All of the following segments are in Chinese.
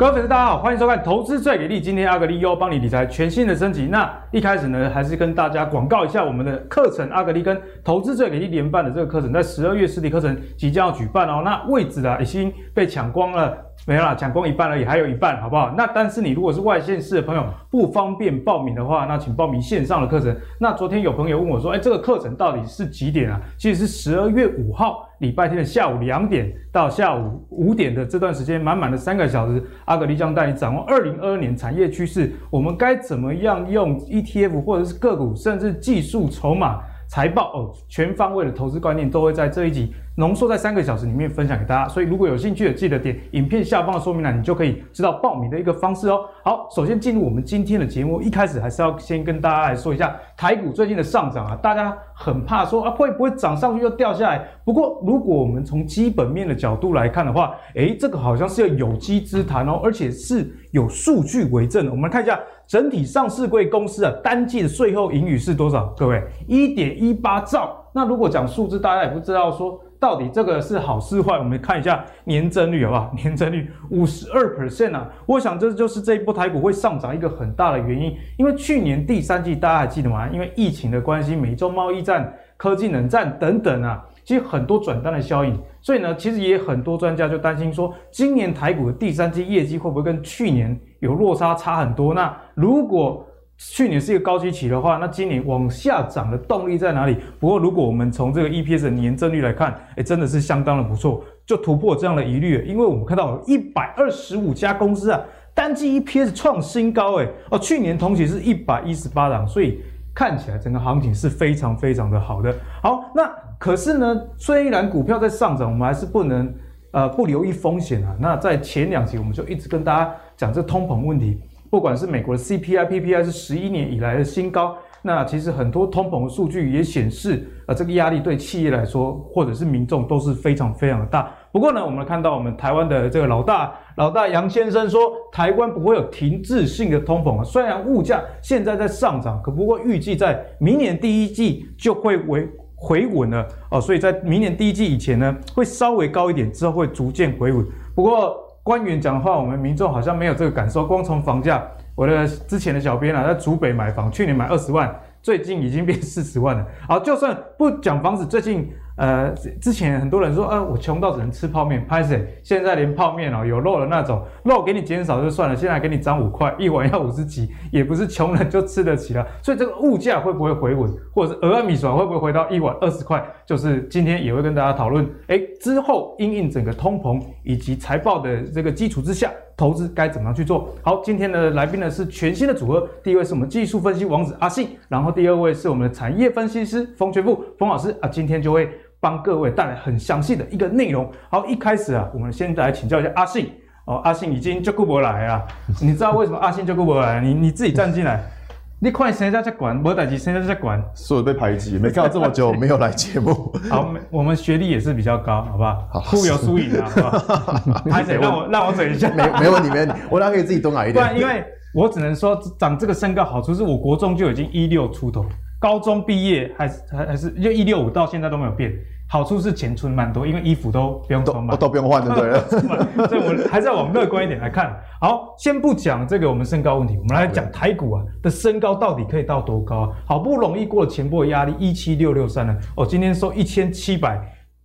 各位粉丝，大家好，欢迎收看《投资最给力》。今天阿格力又帮你理财全新的升级。那一开始呢，还是跟大家广告一下我们的课程，阿格力跟《投资最给力》联办的这个课程，在十二月实体课程即将要举办哦。那位置啊已经被抢光了。没有啦，抢光一半而已，还有一半，好不好？那但是你如果是外县市的朋友不方便报名的话，那请报名线上的课程。那昨天有朋友问我说，哎，这个课程到底是几点啊？其实是十二月五号礼拜天的下午两点到下午五点的这段时间，满满的三个小时，阿格力将带你掌握二零二二年产业趋势，我们该怎么样用 ETF 或者是个股，甚至技术筹码。财报哦，全方位的投资观念都会在这一集浓缩在三个小时里面分享给大家。所以如果有兴趣的，记得点影片下方的说明栏，你就可以知道报名的一个方式哦。好，首先进入我们今天的节目，一开始还是要先跟大家来说一下台股最近的上涨啊，大家很怕说啊会不会涨上去又掉下来？不过如果我们从基本面的角度来看的话，诶，这个好像是有机之谈哦，而且是有数据为证的。我们来看一下。整体上市柜公司啊，单季的税后盈余是多少？各位，一点一八兆。那如果讲数字，大家也不知道说到底这个是好是坏。我们看一下年增率好不好？年增率五十二 percent 啊！我想这就是这一波台股会上涨一个很大的原因。因为去年第三季大家还记得吗？因为疫情的关系，美洲贸易战、科技冷战等等啊。其实很多转单的效应，所以呢，其实也很多专家就担心说，今年台股的第三季业绩会不会跟去年有落差，差很多？那如果去年是一个高基期的话，那今年往下涨的动力在哪里？不过如果我们从这个 EPS 的年增率来看，哎，真的是相当的不错，就突破这样的疑虑。因为我们看到有一百二十五家公司啊，单季 EPS 创新高，哎，哦，去年同期是一百一十八档，所以看起来整个行情是非常非常的好的。好，那。可是呢，虽然股票在上涨，我们还是不能呃不留意风险啊。那在前两集我们就一直跟大家讲这通膨问题，不管是美国的 CPI、PPI 是十一年以来的新高。那其实很多通膨的数据也显示，呃，这个压力对企业来说或者是民众都是非常非常的大。不过呢，我们看到我们台湾的这个老大老大杨先生说，台湾不会有停滞性的通膨啊。虽然物价现在在上涨，可不过预计在明年第一季就会为回稳了哦，所以在明年第一季以前呢，会稍微高一点，之后会逐渐回稳。不过官员讲的话，我们民众好像没有这个感受。光从房价，我的之前的小编啊，在竹北买房，去年买二十万，最近已经变四十万了。好，就算不讲房子，最近。呃，之前很多人说，呃，我穷到只能吃泡面，拍谢，现在连泡面哦，有肉的那种，肉给你减少就算了，现在给你涨五块，一碗要五十几，也不是穷人就吃得起了。所以这个物价会不会回稳，或者是蚵仔米线会不会回到一碗二十块？就是今天也会跟大家讨论，哎，之后因应整个通膨以及财报的这个基础之下，投资该怎么样去做？好，今天的来宾呢是全新的组合，第一位是我们技术分析王子阿信，然后第二位是我们的产业分析师冯全富冯老师啊，今天就会。帮各位带来很详细的一个内容。好，一开始啊，我们先来请教一下阿信哦。阿信已经就顾不来啊，你知道为什么阿信就顾不来？你你自己站进来，你快谁在在管？我代志，谁在在管？所有被排挤，没看到这么久没有来节目。好，我们学历也是比较高，好不好？互有输赢啊，好不好？还是让我让我整一下，没没问题，没问题。我俩可以自己多矮一点。不然，因为我只能说长这个身高好处是我国中就已经一六出头。高中毕业还是还还是就一六五到现在都没有变，好处是钱存蛮多，因为衣服都不用穿嘛，都不用换，对不对？所以我们还是要往乐观一点来看。好，先不讲这个我们身高问题，我们来讲台股啊的身高到底可以到多高？好不容易过了前波的压力一七六六三了，哦，今天收一千七百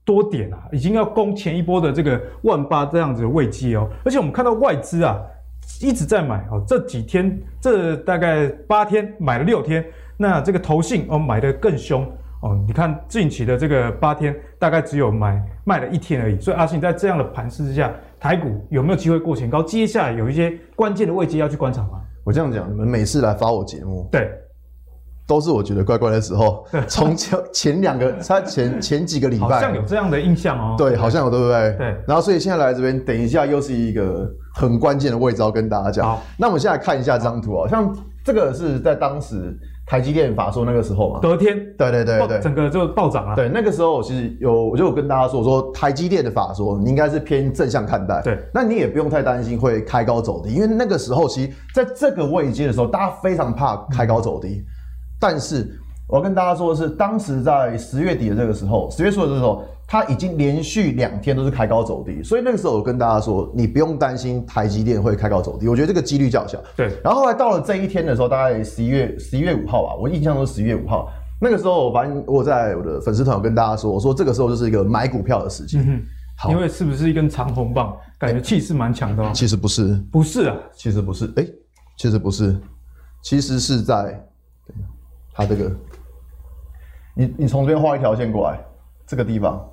多点啊，已经要攻前一波的这个万八这样子的位阶哦，而且我们看到外资啊一直在买哦，这几天这大概八天买了六天。那这个投信哦买的更凶哦，你看近期的这个八天大概只有买卖了一天而已，所以阿信在这样的盘势之下，台股有没有机会过前高？接下来有一些关键的位阶要去观察吗？我这样讲，你们每次来发我节目，对，都是我觉得怪怪的时候。从前前两个，他前前几个礼拜好像有这样的印象哦。对，好像有，对不对？对。然后所以现在来这边，等一下又是一个很关键的位置要跟大家讲。好，那我们现在看一下这张图哦，像这个是在当时。台积电法说那个时候嘛，隔天，对对对对，整个就暴涨了。对，那个时候我其实有，我就有跟大家说，说台积电的法说，你应该是偏正向看待。对，那你也不用太担心会开高走低，因为那个时候其实在这个位阶的时候，大家非常怕开高走低。嗯、但是我要跟大家说的是，当时在十月底的这个时候，十月初的时候，它已经连续两天都是开高走低，所以那个时候我跟大家说，你不用担心台积电会开高走低，我觉得这个几率较小。对。然后后来到了这一天的时候，大概十一月十一月五号吧，我印象中是十一月五号。那个时候，反正我在我的粉丝团有跟大家说，我说这个时候就是一个买股票的时机。嗯好，因为是不是一根长红棒，感觉气势蛮强的哦。其实不是，不是啊，其实不是，哎，其实不是，其实是在，它这个，你你从这边画一条线过来，这个地方，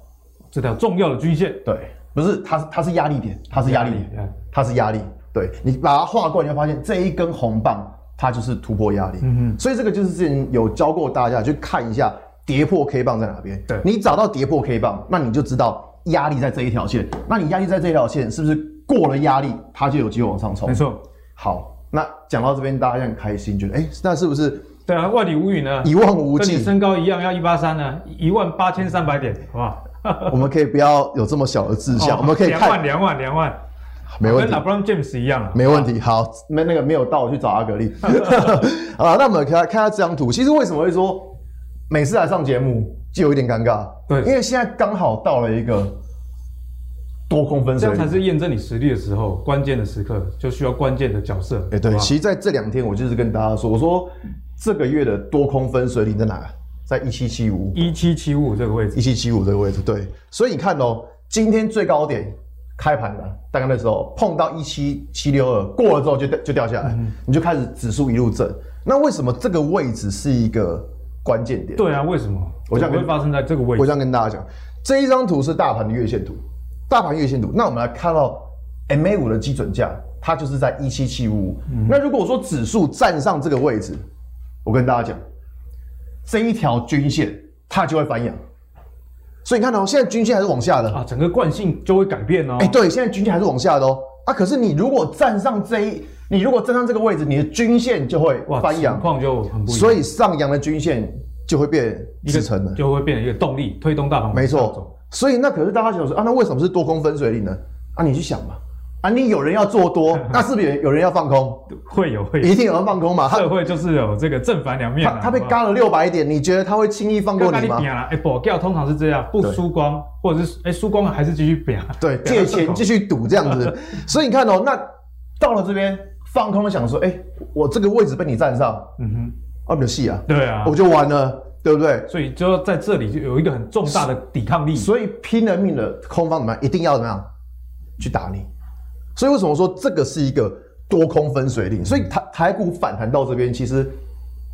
这条重要的均线，对，不是，它是它是压力点，它是压力点，它是压力，对，你把它画过来，你会发现这一根红棒，它就是突破压力。嗯哼，所以这个就是之前有教过大家去看一下跌破 K 棒在哪边。对，你找到跌破 K 棒，那你就知道。压力在这一条线，那你压力在这一条线，是不是过了压力，它就有机会往上冲？没错。好，那讲到这边，大家很开心，觉得哎、欸，那是不是？对啊，万里无云呢，一望无际。跟你身高一样，要一八三呢，一万八千三百点，好不好？我们可以不要有这么小的志向，哦、我们可以看两万，两万，两万，没问题。跟 LeBron James 一样没问题。好，没那个没有到，我去找阿格力。好了，那我们看看下这张图。其实为什么会说每次来上节目就有一点尴尬？对，因为现在刚好到了一个。多空分水岭，这样才是验证你实力的时候，关键的时刻就需要关键的角色。哎、欸，对，其实在这两天，我就是跟大家说，我说这个月的多空分水岭在哪？在一七七五，一七七五这个位置，一七七五这个位置。对，所以你看哦，今天最高点开盘的大概那时候碰到一七七六二，过了之后就就掉下来，嗯、你就开始指数一路震。那为什么这个位置是一个关键点？对啊，为什么？我想会发生在这个位置。我想跟大家讲，这一张图是大盘的月线图。大盘月线图，那我们来看到 MA 五的基准价，它就是在一七七五五。那如果说指数站上这个位置，我跟大家讲，这一条均线它就会翻阳。所以你看到、喔、现在均线还是往下的啊，整个惯性就会改变哦、喔。哎、欸，对，现在均线还是往下的哦、喔。啊，可是你如果站上这一，你如果站上这个位置，你的均线就会翻阳，况就很不一样。所以上扬的均线就会变支撑了，就会变成一个动力推动大盘。没错。所以那可是大家想说啊，那为什么是多空分水岭呢？啊，你去想嘛，啊，你有人要做多，那是不是有人要放空？会有会有，一定有人放空嘛？社会就是有这个正反两面。他他被嘎了六百点，你觉得他会轻易放过你吗？哎，保钓通常是这样，不输光，或者是哎输光了还是继续表。对，借钱继续赌这样子。所以你看哦，那到了这边放空，想说，哎，我这个位置被你占上，嗯哼，啊，没有戏啊，对啊，我就完了。对不对？所以就在这里就有一个很重大的抵抗力。所以拼了命的空方怎么样？一定要怎么样去打你？所以为什么说这个是一个多空分水岭？所以台台股反弹到这边其实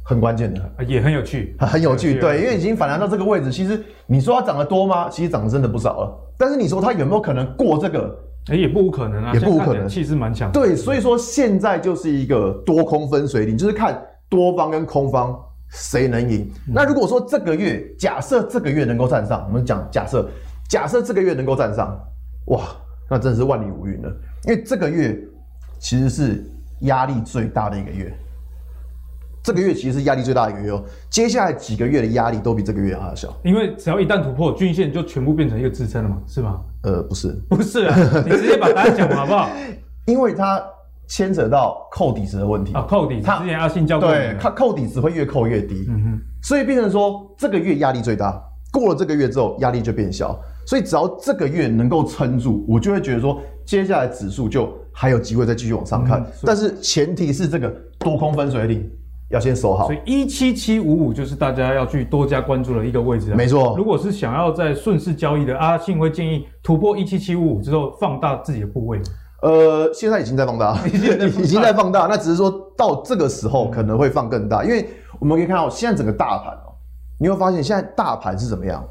很关键的，也 很有趣，很有趣。对，因为已经反弹到这个位置，其实你说它涨得多吗？其实涨得真的不少了。但是你说它有没有可能过这个？哎，也不无可能啊，也不无可能，气势蛮强。对，所以说现在就是一个多空分水岭，就是看多方跟空方。谁能赢？那如果说这个月，假设这个月能够站上，我们讲假设，假设这个月能够站上，哇，那真是万里无云了。因为这个月其实是压力最大的一个月，这个月其实是压力最大的一个月哦。接下来几个月的压力都比这个月还要小，因为只要一旦突破均线，就全部变成一个支撑了嘛，是吗？呃，不是，不是啊，你直接把答案讲好不好？因为它。牵扯到扣底值的问题啊，扣底值之前阿信教过，对，它扣底值会越扣越低，嗯哼，所以变成说这个月压力最大，过了这个月之后压力就变小，所以只要这个月能够撑住，我就会觉得说接下来指数就还有机会再继续往上看，嗯、但是前提是这个多空分水岭要先守好，所以一七七五五就是大家要去多加关注的一个位置，没错。如果是想要在顺势交易的，阿信会建议突破一七七五五之后放大自己的部位。呃，现在已经在放大，已经在放大。那只是说到这个时候可能会放更大，因为我们可以看到现在整个大盘哦，你会发现现在大盘是怎么样？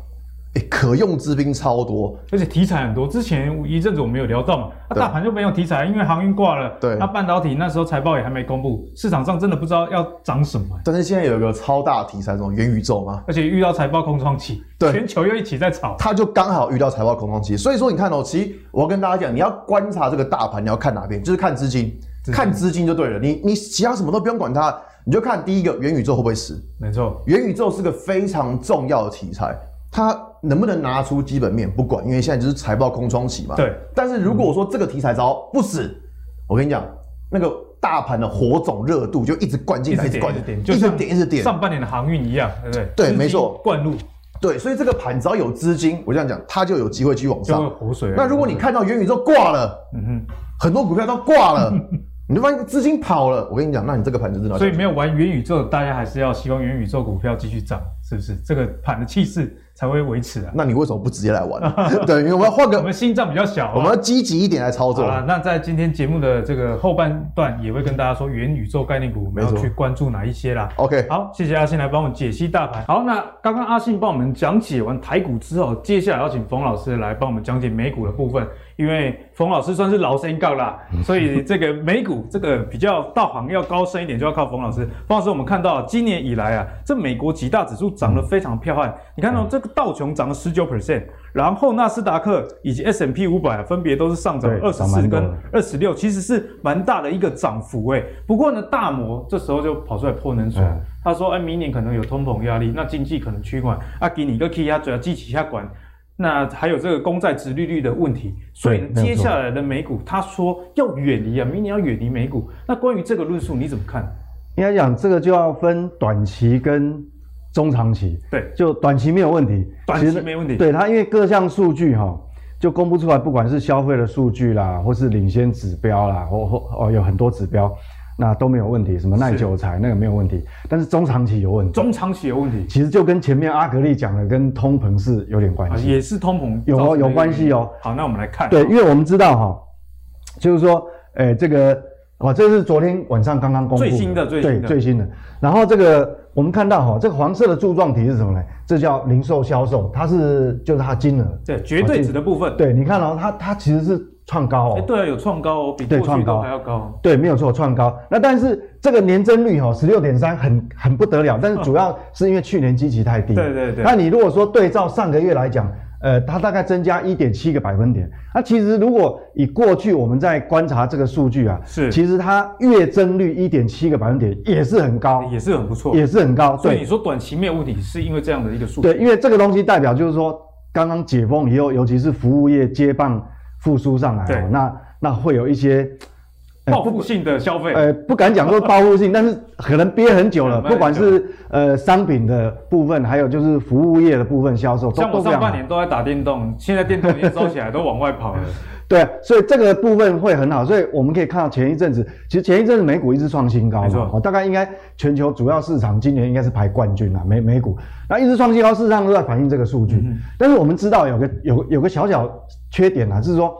可用之兵超多，而且题材很多。之前一阵子我们有聊到嘛，那大盘就没有题材，因为航运挂了。对，那半导体那时候财报也还没公布，市场上真的不知道要涨什么。但是现在有一个超大题材，这种元宇宙嘛，而且遇到财报空窗期，对，全球又一起在炒，它就刚好遇到财报空窗期。所以说，你看哦，其实我要跟大家讲，你要观察这个大盘，你要看哪边？就是看资金，看资金就对了。你你其他什么都不用管它，你就看第一个元宇宙会不会死。没错，元宇宙是个非常重要的题材。它能不能拿出基本面不管，因为现在就是财报空窗期嘛。对。但是如果说这个题材只要不死，我跟你讲，那个大盘的火种热度就一直灌进来，一直灌，一直点，一直点，一直点。上半年的航运一样，对不对？对，没错，灌入。对，所以这个盘只要有资金，我这样讲，它就有机会去往上。活水。那如果你看到元宇宙挂了，嗯哼，很多股票都挂了。你就发现资金跑了，我跟你讲，那你这个盘就知道。所以没有玩元宇宙，大家还是要希望元宇宙股票继续涨，是不是？这个盘的气势才会维持啊。那你为什么不直接来玩？对，因为我们要换个，我们心脏比较小，我们要积极一点来操作。啊，那在今天节目的这个后半段，也会跟大家说元宇宙概念股我们要去关注哪一些啦。OK，好，谢谢阿信来帮我们解析大盘。好，那刚刚阿信帮我们讲解完台股之后，接下来要请冯老师来帮我们讲解美股的部分。因为冯老师算是老生杠啦，所以这个美股这个比较道行要高深一点，就要靠冯老师。冯老师，我们看到今年以来啊，这美国几大指数涨得非常彪悍。你看到这个道琼涨了十九 percent，然后纳斯达克以及 S M P 五百分别都是上涨二十四跟二十六，其实是蛮大的一个涨幅诶。不过呢，大摩这时候就跑出来泼冷水，他说：“哎，明年可能有通膨压力，那经济可能趋缓啊，给你一个 key 啊，主要积极下管。”那还有这个公债殖利率的问题，所以接下来的美股，他说要远离啊，明年要远离美股。那关于这个论述你怎么看？应该讲这个就要分短期跟中长期。对，就短期没有问题，短期没问题。对它，因为各项数据哈，就公布出来，不管是消费的数据啦，或是领先指标啦，或或哦有很多指标。那都没有问题，什么耐久材那个没有问题，但是中长期有问题。中长期有问题，其实就跟前面阿格力讲的，跟通膨是有点关系。也是通膨有哦，有关系哦。好，那我们来看。对，因为我们知道哈，就是说，诶，这个哦，这是昨天晚上刚刚公布的最新的，最新的，对，最新的。然后这个我们看到哈，这个黄色的柱状体是什么呢？这叫零售销售，它是就是它金额。对，绝对值的部分。对，你看哦，它它其实是。创高哦，哎，对啊，有创高哦，比过去都还要高。对，没有错，创高。那但是这个年增率哈，十六点三，很很不得了。但是主要是因为去年基期太低。对对对。那你如果说对照上个月来讲，呃，它大概增加一点七个百分点。那其实如果以过去我们在观察这个数据啊，是，其实它月增率一点七个百分点也是很高，也是很不错，也是很高。所以你说短期没有问题，是因为这样的一个数据。对，因为这个东西代表就是说，刚刚解封以后，尤其是服务业接棒复苏上来，对，那。那会有一些报复性的消费，呃，不敢讲说报复性，但是可能憋很久了，不管是呃商品的部分，还有就是服务业的部分销售，像我上半年都在打电动，现在电动已经烧起来，都往外跑了。对，所以这个部分会很好，所以我们可以看到前一阵子，其实前一阵子美股一直创新高嘛，大概应该全球主要市场今年应该是排冠军啦，美美股，那一直创新高，事实上都在反映这个数据。嗯、但是我们知道有个有有个小小缺点啊，就是说。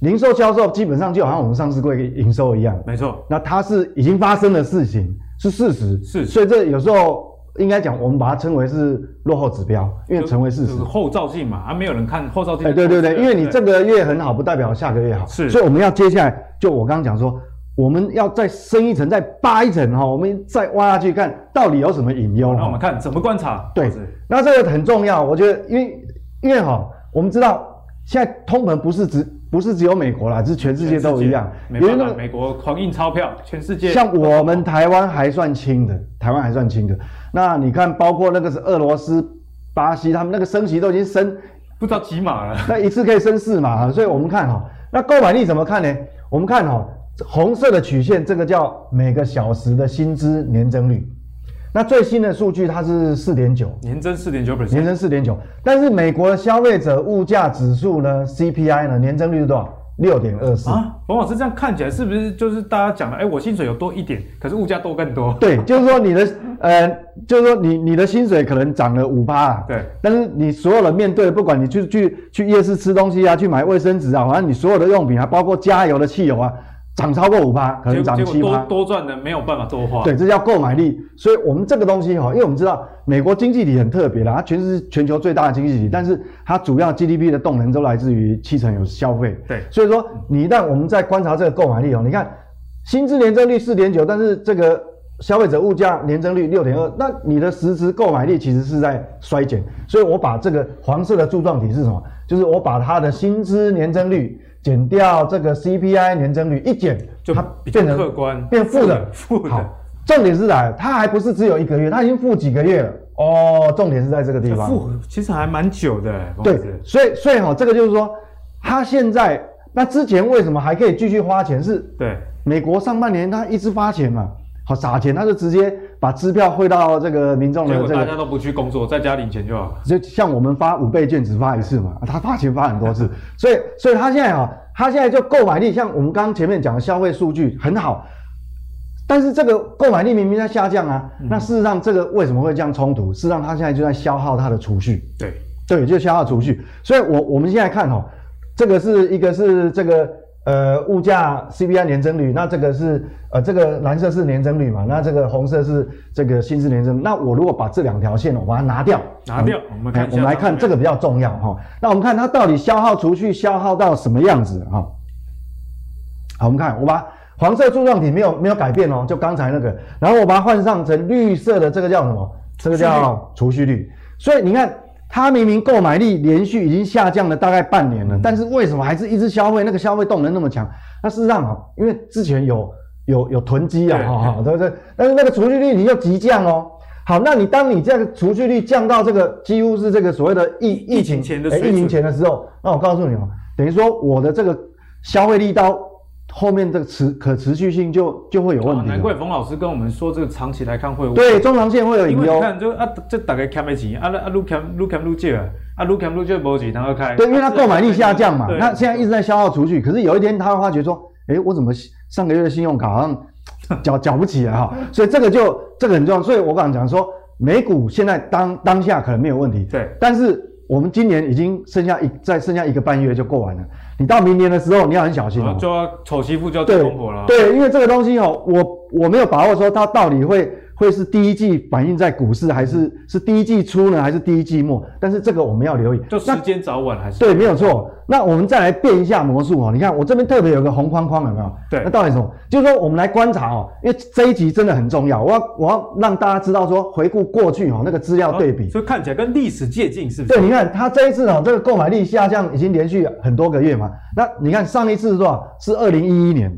零售销售基本上就好像我们上市柜营收一样，没错。那它是已经发生的事情，是事实，是。所以这有时候应该讲，我们把它称为是落后指标，因为成为事实。就是后照镜嘛，啊，没有人看后照镜。哎，对对对，因为你这个月很好，不代表下个月好。是。所以我们要接下来，就我刚刚讲说，我们要再深一层，再扒一层哈，我们再挖下去看到底有什么隐忧。那我们看怎么观察？对，那这个很重要，我觉得，因为因为哈，我们知道现在通膨不是只。不是只有美国啦，是全世界都一样。没办法，美国狂印钞票，全世界。像我们台湾还算轻的，台湾还算轻的。那你看，包括那个是俄罗斯、巴西，他们那个升息都已经升不知道几码了。那一次可以升四码，所以我们看哈，那购买力怎么看呢？我们看哈，红色的曲线，这个叫每个小时的薪资年增率。那最新的数据它是四点九，年增四点九 percent，年增四点九。但是美国的消费者物价指数呢，CPI 呢，年增率是多少？六点二四啊。冯老师这样看起来是不是就是大家讲的？哎，我薪水有多一点，可是物价多更多。对，就是说你的呃，就是说你你的薪水可能涨了五趴啊。对。但是你所有的面对，不管你去去去夜市吃东西啊，去买卫生纸啊，反正你所有的用品啊，包括加油的汽油啊。涨超过五趴，可能涨七趴，多赚的没有办法多花。对，这叫购买力。所以，我们这个东西哈，因为我们知道美国经济体很特别啦，它全是全球最大的经济体，但是它主要 GDP 的动能都来自于七成有消费。对，所以说你一旦我们在观察这个购买力哦，你看薪资年增率四点九，但是这个消费者物价年增率六点二，那你的实质购买力其实是在衰减。所以我把这个黄色的柱状体是什么？就是我把它的薪资年增率。减掉这个 CPI 年增率一减，就它变成客观变负的。负的。好，重点是在，它还不是只有一个月，它已经负几个月了。哦，重点是在这个地方。负其实还蛮久的。对，所以所以哈，这个就是说，它现在那之前为什么还可以继续花钱？是，对，美国上半年它一直发钱嘛，好撒钱，它就直接把支票汇到这个民众的这个，大家都不去工作，在家领钱就好。就像我们发五倍券只发一次嘛，他发钱发很多次，所以所以他现在啊，他现在就购买力，像我们刚刚前面讲的消费数据很好，但是这个购买力明明在下降啊，嗯、那事实上这个为什么会这样冲突？事实上他现在就在消耗他的储蓄，对对，就消耗储蓄。所以我我们现在看哈，这个是一个是这个。呃，物价 CPI 年增率，那这个是呃，这个蓝色是年增率嘛？那这个红色是这个薪资年增。那我如果把这两条线我把它拿掉，拿掉，我们看，我们来看这个比较重要哈。那我们看它到底消耗储蓄消耗到什么样子哈？好，我们看，我把黄色柱状体没有没有改变哦，就刚才那个，然后我把它换上成绿色的，这个叫什么？这个叫储蓄率。所以你看。他明明购买力连续已经下降了大概半年了，但是为什么还是一直消费？那个消费动能那么强？那事实上啊，因为之前有有有囤积啊，哈哈，对不对？但是那个储蓄率你又急降哦。好，那你当你这个储蓄率降到这个几乎是这个所谓的疫疫情前的疫情前的时候，那我告诉你哦，等于说我的这个消费力到。后面这个持可持续性就就会有问题。难怪冯老师跟我们说，这个长期来看会有对中长线会有隐忧。因为你看，就啊，这大概欠不起啊，啊，撸欠撸欠撸借啊，啊，撸欠撸借没钱，然后开。对，因为他购买力下降嘛，他现在一直在消耗储蓄，可是有一天他会发觉说，哎，我怎么上个月的信用卡好像 缴缴不起来哈？所以这个就这个很重要。所以我刚刚讲说，美股现在当当下可能没有问题，对，但是我们今年已经剩下一再剩下一个半月就过完了。你到明年的时候，你要很小心哦，就要丑媳妇就要做公婆了。对，因为这个东西哦，我我没有把握说它到底会。会是第一季反映在股市，还是是第一季初呢，还是第一季末？但是这个我们要留意，就时间早晚还是对，没有错。那我们再来变一下魔术哦，你看我这边特别有个红框框，有没有？对，那到底什么？就是说我们来观察哦，因为这一集真的很重要，我要我要让大家知道说，回顾过去哦，那个资料对比，所以看起来跟历史接近，是不是？对，你看它这一次哦，这个购买力下降已经连续很多个月嘛。那你看上一次是多少？是二零一一年，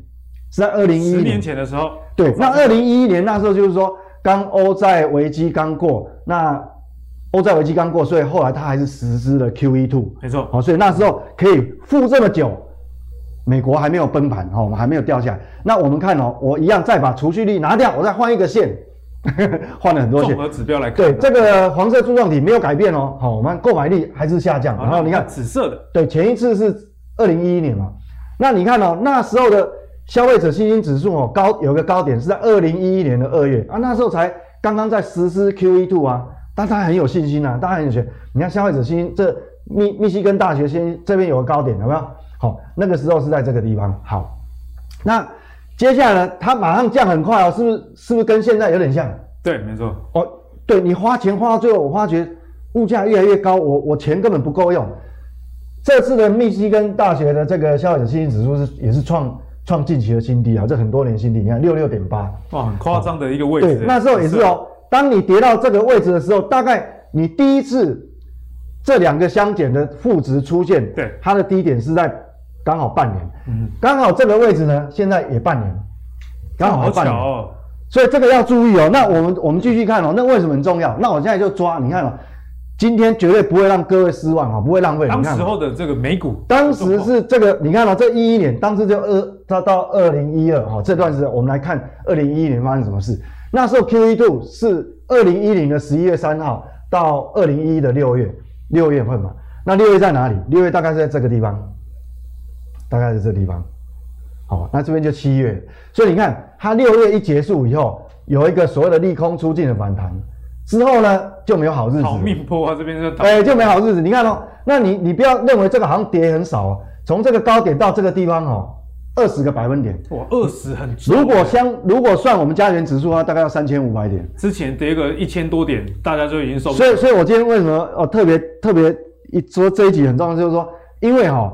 是在二零一一年，前的时候。对，那二零一一年那时候就是说。刚欧债危机刚过，那欧债危机刚过，所以后来他还是实施了 QE two，没错，好，所以那时候可以负这么久，美国还没有崩盘，哈，我们还没有掉下来。那我们看哦，我一样再把储蓄率拿掉，我再换一个线，换了很多线，综合指标来看，对，这个黄色柱状体没有改变哦，好，我们购买力还是下降，然后你看紫色的，对，前一次是二零一一年嘛，那你看哦，那时候的。消费者信心指数哦，高有个高点是在二零一一年的二月啊，那时候才刚刚在实施 QE two 啊，但他很有信心啊，大家很有信心。你看消费者信心，这密密西根大学先这边有个高点，有没有？好，那个时候是在这个地方。好，那接下来呢，它马上降很快哦，是不是？是不是跟现在有点像？对，没错。哦，对，你花钱花到最后，我发觉物价越来越高，我我钱根本不够用。这次的密西根大学的这个消费者信心指数是也是创。创近期的新低啊，这很多年新低。你看六六点八，哇，很夸张的一个位置。对，那时候也是哦。当你跌到这个位置的时候，大概你第一次这两个相减的负值出现，对，它的低点是在刚好半年，嗯，刚好这个位置呢，现在也半年，刚好半年。哦，所以这个要注意哦。那我们我们继续看哦。那为什么很重要？那我现在就抓，你看哦。今天绝对不会让各位失望啊，不会浪费。当时候的这个美股，当时是这个，你看到这一一年，当时就二到到二零一二哈，这段时间我们来看二零一一年发生什么事。那时候 QE two 是二零一零的十一月三号到二零一一的六月六月份嘛。那六月在哪里？六月大概是在这个地方，大概是这个地方。好，那这边就七月。所以你看，它六月一结束以后，有一个所谓的利空出尽的反弹。之后呢，就没有好日子。好命波啊，这边就哎、欸，就没好日子。你看哦，那你你不要认为这个好像跌很少哦，从这个高点到这个地方哦，二十个百分点。哇，二十很。如果相如果算我们加权指数的话，大概要三千五百点。之前跌个一千多点，大家就已经受不了。所以，所以我今天为什么哦特别特别一说这一集很重要，就是说，因为哈、哦，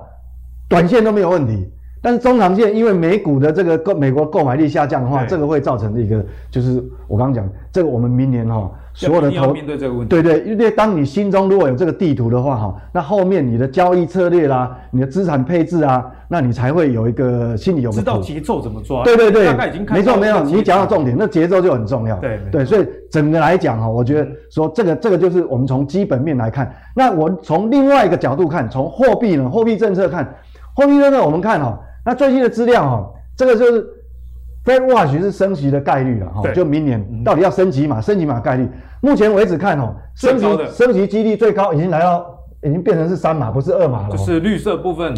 短线都没有问题。但是中长线，因为美股的这个购美国购买力下降的话，这个会造成一个就是我刚刚讲，这个我们明年哈所有的投面对这个问题，对对，因为当你心中如果有这个地图的话哈，那后面你的交易策略啦，你的资产配置啊，那你才会有一个心里有个知道节奏怎么抓。对对对，大概已经没错没有，你讲到重点，那节奏就很重要。对对，所以整个来讲哈，我觉得说这个这个就是我们从基本面来看，那我从另外一个角度看，从货币呢，货币政策看，货币政策我们看哈。那最新的资料哈，这个就是 Fed Watch 是升息的概率了哈，就明年到底要升几码，升级嘛概率，目前为止看哦，升息升息几率最高已经来到，已经变成是三码，不是二码了。就是绿色部分，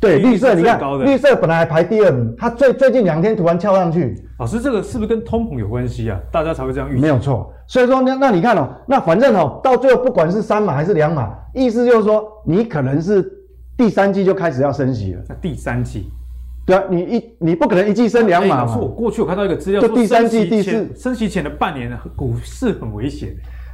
对，绿色你看，绿色本来排第二名，它最最近两天突然跳上去。老师，这个是不是跟通膨有关系啊？大家才会这样预期？没有错，所以说那那你看哦，那反正哦，到最后不管是三码还是两码，意思就是说你可能是第三季就开始要升息了。那第三季？对啊，你一你不可能一季升两码嘛。我过去我看到一个资料，就第三季、第四升息前的半年，股市很危险。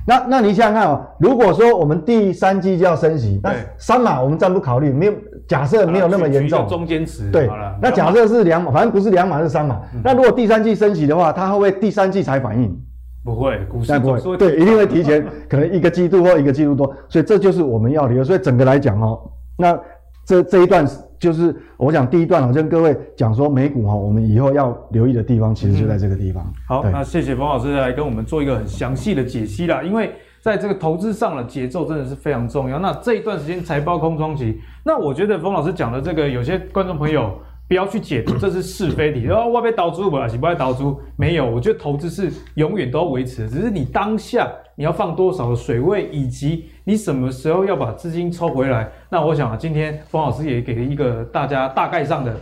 那那你想想看哦，如果说我们第三季就要升息，那三码我们暂不考虑，没有假设没有那么严重，中间值。对，那假设是两码，反正不是两码是三码。那如果第三季升息的话，它会不会第三季才反应？不会，股市不会。对，一定会提前，可能一个季度或一个季度多。所以这就是我们要留。所以整个来讲哦，那这这一段。就是我想第一段，我跟各位讲说美股哈，我们以后要留意的地方，其实就在这个地方。嗯、好，那谢谢冯老师来跟我们做一个很详细的解析啦。因为在这个投资上的节奏真的是非常重要。那这一段时间财报空窗期，那我觉得冯老师讲的这个，有些观众朋友。不要去解读，这是是非题。哦，我被倒租不？还是不爱倒租？没有，我觉得投资是永远都要维持的，只是你当下你要放多少的水位，以及你什么时候要把资金抽回来。那我想啊，今天冯老师也给了一个大家大概上的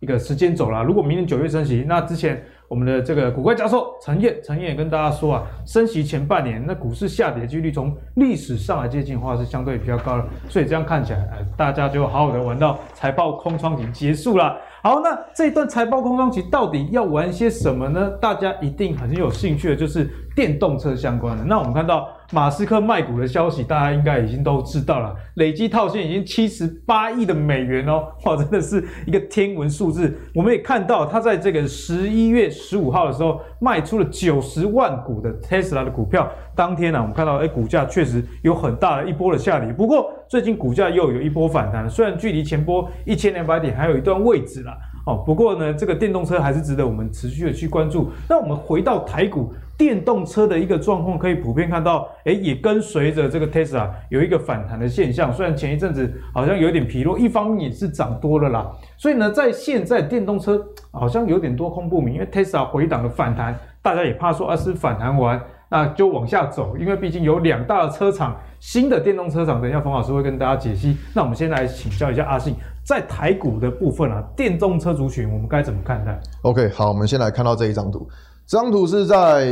一个时间轴啦。如果明年九月升息，那之前。我们的这个股怪教授陈燕，陈燕也跟大家说啊，升息前半年那股市下跌的几率从历史上来接近的话是相对比较高的，所以这样看起来，呃，大家就好好的玩到财报空窗期结束了。好，那这一段财报空窗期到底要玩些什么呢？大家一定很有兴趣的，就是电动车相关的。那我们看到。马斯克卖股的消息，大家应该已经都知道了。累计套现已经七十八亿的美元哦，哇，真的是一个天文数字。我们也看到，他在这个十一月十五号的时候卖出了九十万股的 Tesla 的股票。当天呢、我们看到，哎，股价确实有很大的一波的下跌。不过，最近股价又有一波反弹，虽然距离前波一千两百点还有一段位置啦。哦，不过呢，这个电动车还是值得我们持续的去关注。那我们回到台股。电动车的一个状况可以普遍看到，诶，也跟随着这个 Tesla 有一个反弹的现象。虽然前一阵子好像有点疲弱，一方面也是涨多了啦。所以呢，在现在电动车好像有点多空不明，因为 Tesla 回档的反弹，大家也怕说啊是反弹完那就往下走，因为毕竟有两大的车厂，新的电动车厂，等一下冯老师会跟大家解析。那我们先来请教一下阿信，在台股的部分啊，电动车族群我们该怎么看待？OK，好，我们先来看到这一张图。这张图是在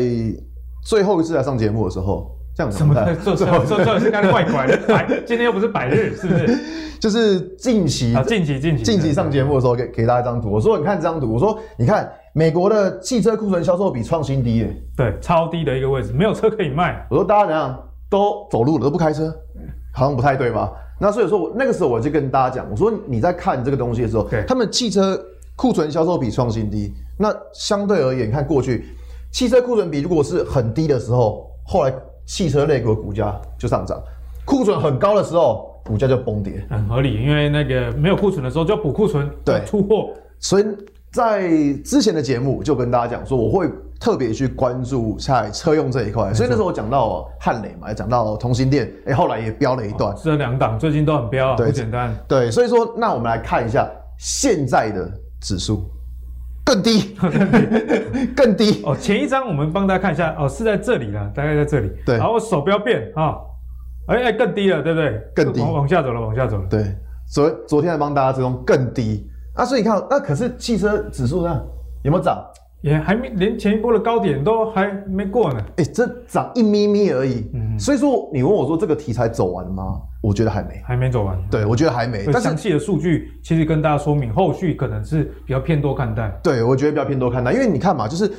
最后一次来上节目的时候，这样子。什么？最最后最后是刚才怪怪的。今天又不是百日，是不是？就是近期啊，近期近期近期上节目的时候给给大家一张图。我说你看这张图，我说你看美国的汽车库存销售比创新低耶，对，超低的一个位置，没有车可以卖。我说大家怎样都走路了，都不开车，好像不太对吧？那所以说我那个时候我就跟大家讲，我说你在看这个东西的时候，他们汽车。库存销售比创新低，那相对而言，看过去汽车库存比如果是很低的时候，后来汽车类股股价就上涨；库存很高的时候，股价就崩跌，很合理。因为那个没有库存的时候就要补库存，对，出货。所以在之前的节目就跟大家讲说，我会特别去关注在车用这一块。所以那时候我讲到汉磊嘛，也讲到同心电，哎，后来也飙了一段。这两档最近都很飙啊，不简单。对，所以说那我们来看一下现在的。指数 更低，更低哦。前一张我们帮大家看一下哦，是在这里了，大概在这里。对，然后手不要变啊，哎、欸、哎，更低了，对不对？更低，往往下走了，往下走了。对，昨昨天还帮大家追踪更低啊，所以你看，那可是汽车指数呢，有没有涨？也还没，连前一波的高点都还没过呢。哎、欸，这涨一咪咪而已。嗯，所以说你问我说这个题材走完了吗？我觉得还没，还没走完。对，我觉得还没。但详细的数据其实跟大家说明，后续可能是比较偏多看待。对，我觉得比较偏多看待，因为你看嘛，就是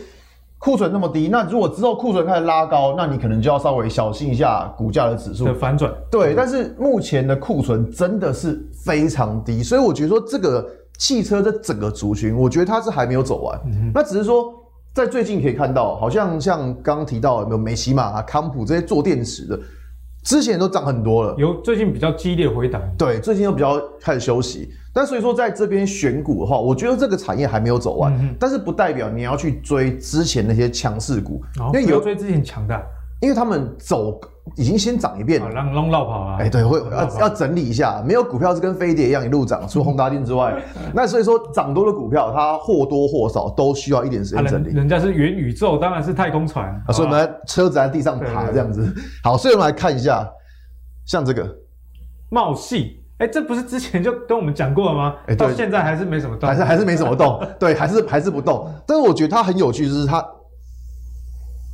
库存那么低，那如果之后库存开始拉高，那你可能就要稍微小心一下股价的指数的反转。对，但是目前的库存真的是非常低，所以我觉得说这个汽车的整个族群，我觉得它是还没有走完。嗯、那只是说在最近可以看到，好像像刚刚提到有没有美琪玛啊、康普这些做电池的。之前都涨很多了，有最近比较激烈回档，对，最近又比较开始休息。但所以说，在这边选股的话，我觉得这个产业还没有走完，嗯、但是不代表你要去追之前那些强势股，哦、因为有追之前强的，因为他们走已经先涨一遍了，让让绕跑啊！哎，对，会要要整理一下。没有股票是跟飞碟一样一路涨，除了宏达电之外，那所以说涨多的股票，它或多或少都需要一点时间整理。人家是元宇宙，当然是太空船啊，所以我们车子在地上爬这样子。好，所以我们来看一下，像这个茂系，哎，这不是之前就跟我们讲过了吗？哎，到现在还是没什么动，还是还是没什么动，对，还是还是不动。但是我觉得它很有趣，就是它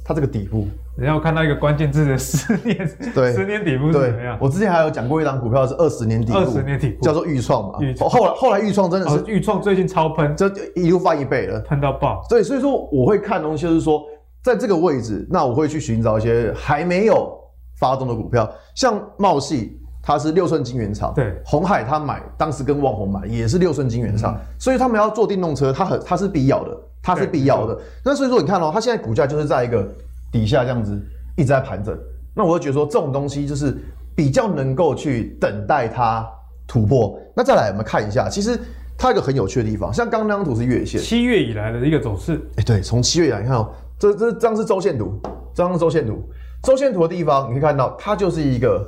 它这个底部。然后看到一个关键字的十年，对，十年底部是怎么样？我之前还有讲过一档股票是二十年底部，二十年底部叫做钰创嘛。后来后来钰创真的是钰创最近超喷，这一路翻一倍了，喷到爆。对，所以说我会看东西，就是说在这个位置，那我会去寻找一些还没有发动的股票，像茂系，它是六寸晶圆厂，对，红海他买当时跟旺宏买也是六寸晶圆厂，所以他们要做电动车，它很它是必要的，它是必要的。那所以说你看哦，它现在股价就是在一个。底下这样子一直在盘整，那我就觉得说这种东西就是比较能够去等待它突破。那再来我们看一下，其实它有一个很有趣的地方，像刚刚那张图是月线，七月以来的一个走势。哎、欸，对，从七月以来，你看哦，这这这张是周线图，这张是周线图，周线图的地方你可以看到，它就是一个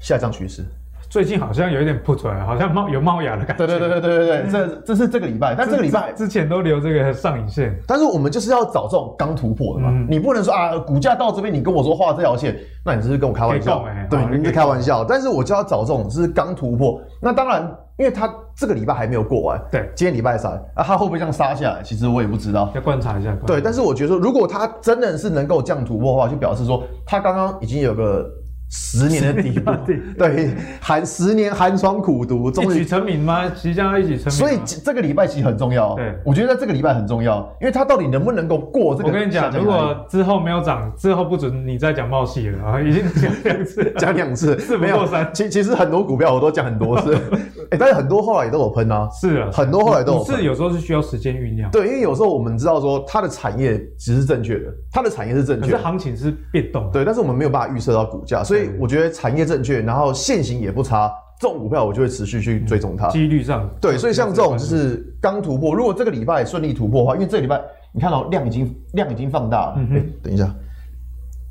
下降趋势。最近好像有一点扑出来，好像冒有冒芽的感觉。对对对对对对对，这这是这个礼拜，但这个礼拜之前都留这个上影线。但是我们就是要找这种刚突破的嘛，嗯、你不能说啊，股价到这边你跟我说画这条线，那你只是跟我开玩笑，欸、对，你是开玩笑。但是我就要找这种是刚突破，那当然，因为它这个礼拜还没有过完，对，今天礼拜三啊，它会不会这样杀下来？其实我也不知道，要观察一下。对，但是我觉得说，如果它真的是能够这样突破的话，就表示说它刚刚已经有个。十年的底部，对，寒十年寒窗苦读，终于一举成名吗？即将要一举成名。所以这个礼拜其实很重要。对，我觉得在这个礼拜很重要，因为它到底能不能够过这个？我跟你讲，如果之后没有涨，之后不准你再讲冒戏了啊！已经讲两次，讲两次，是没有三。其其实很多股票我都讲很多次，哎，但是很多后来也都有喷啊。是啊，很多后来都有喷。是有时候是需要时间酝酿。对，因为有时候我们知道说它的产业其实是正确的，它的产业是正确的，可是行情是变动。对，但是我们没有办法预测到股价，所以我觉得产业。正确，然后现行也不差，这种股票我就会持续去追踪它。几率上，对，所以像这种就是刚突破，如果这个礼拜顺利突破的话，因为这个礼拜你看到量已经量已经放大了，等一下，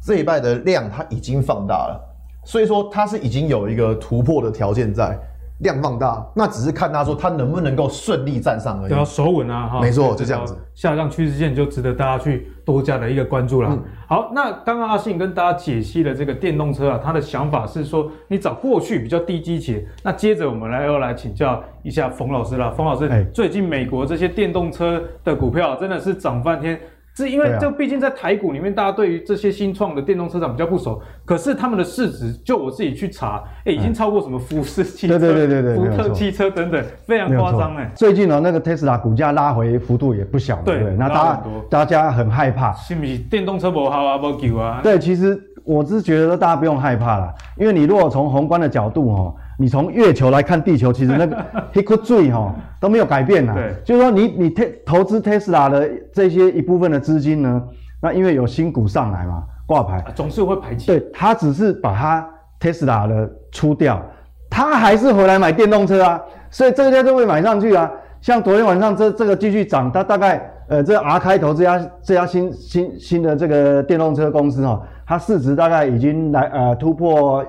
这礼拜的量它已经放大了，所以说它是已经有一个突破的条件在。量放大，那只是看他说他能不能够顺利站上而已。要守稳啊，哈，没错，就这样子。下降趋势线就值得大家去多加的一个关注了。嗯、好，那刚刚阿信跟大家解析了这个电动车啊，他的想法是说，你找过去比较低基期。那接着我们来要来请教一下冯老师了。冯老师，欸、最近美国这些电动车的股票真的是涨翻天。是因为这毕竟在台股里面，大家对于这些新创的电动车厂比较不熟。可是他们的市值，就我自己去查，哎，已经超过什么福斯汽车、对对对对福特汽车等等，非常夸张哎。最近呢，那个特斯拉股价拉回幅度也不小，对不对？那大家大家很害怕，是不是电动车不好啊，不救啊？对，其实我是觉得大家不用害怕啦，因为你如果从宏观的角度哦。你从月球来看地球，其实那个一颗坠哈都没有改变呐。对，就是说你你特投资特斯拉的这些一部分的资金呢，那因为有新股上来嘛，挂牌总是会排挤。对，他只是把它 Tesla 的出掉，他还是回来买电动车啊，所以这家就会买上去啊。像昨天晚上这这个继续涨，它大概呃这 R 开头这家这家新新新的这个电动车公司哈，它市值大概已经来呃突破。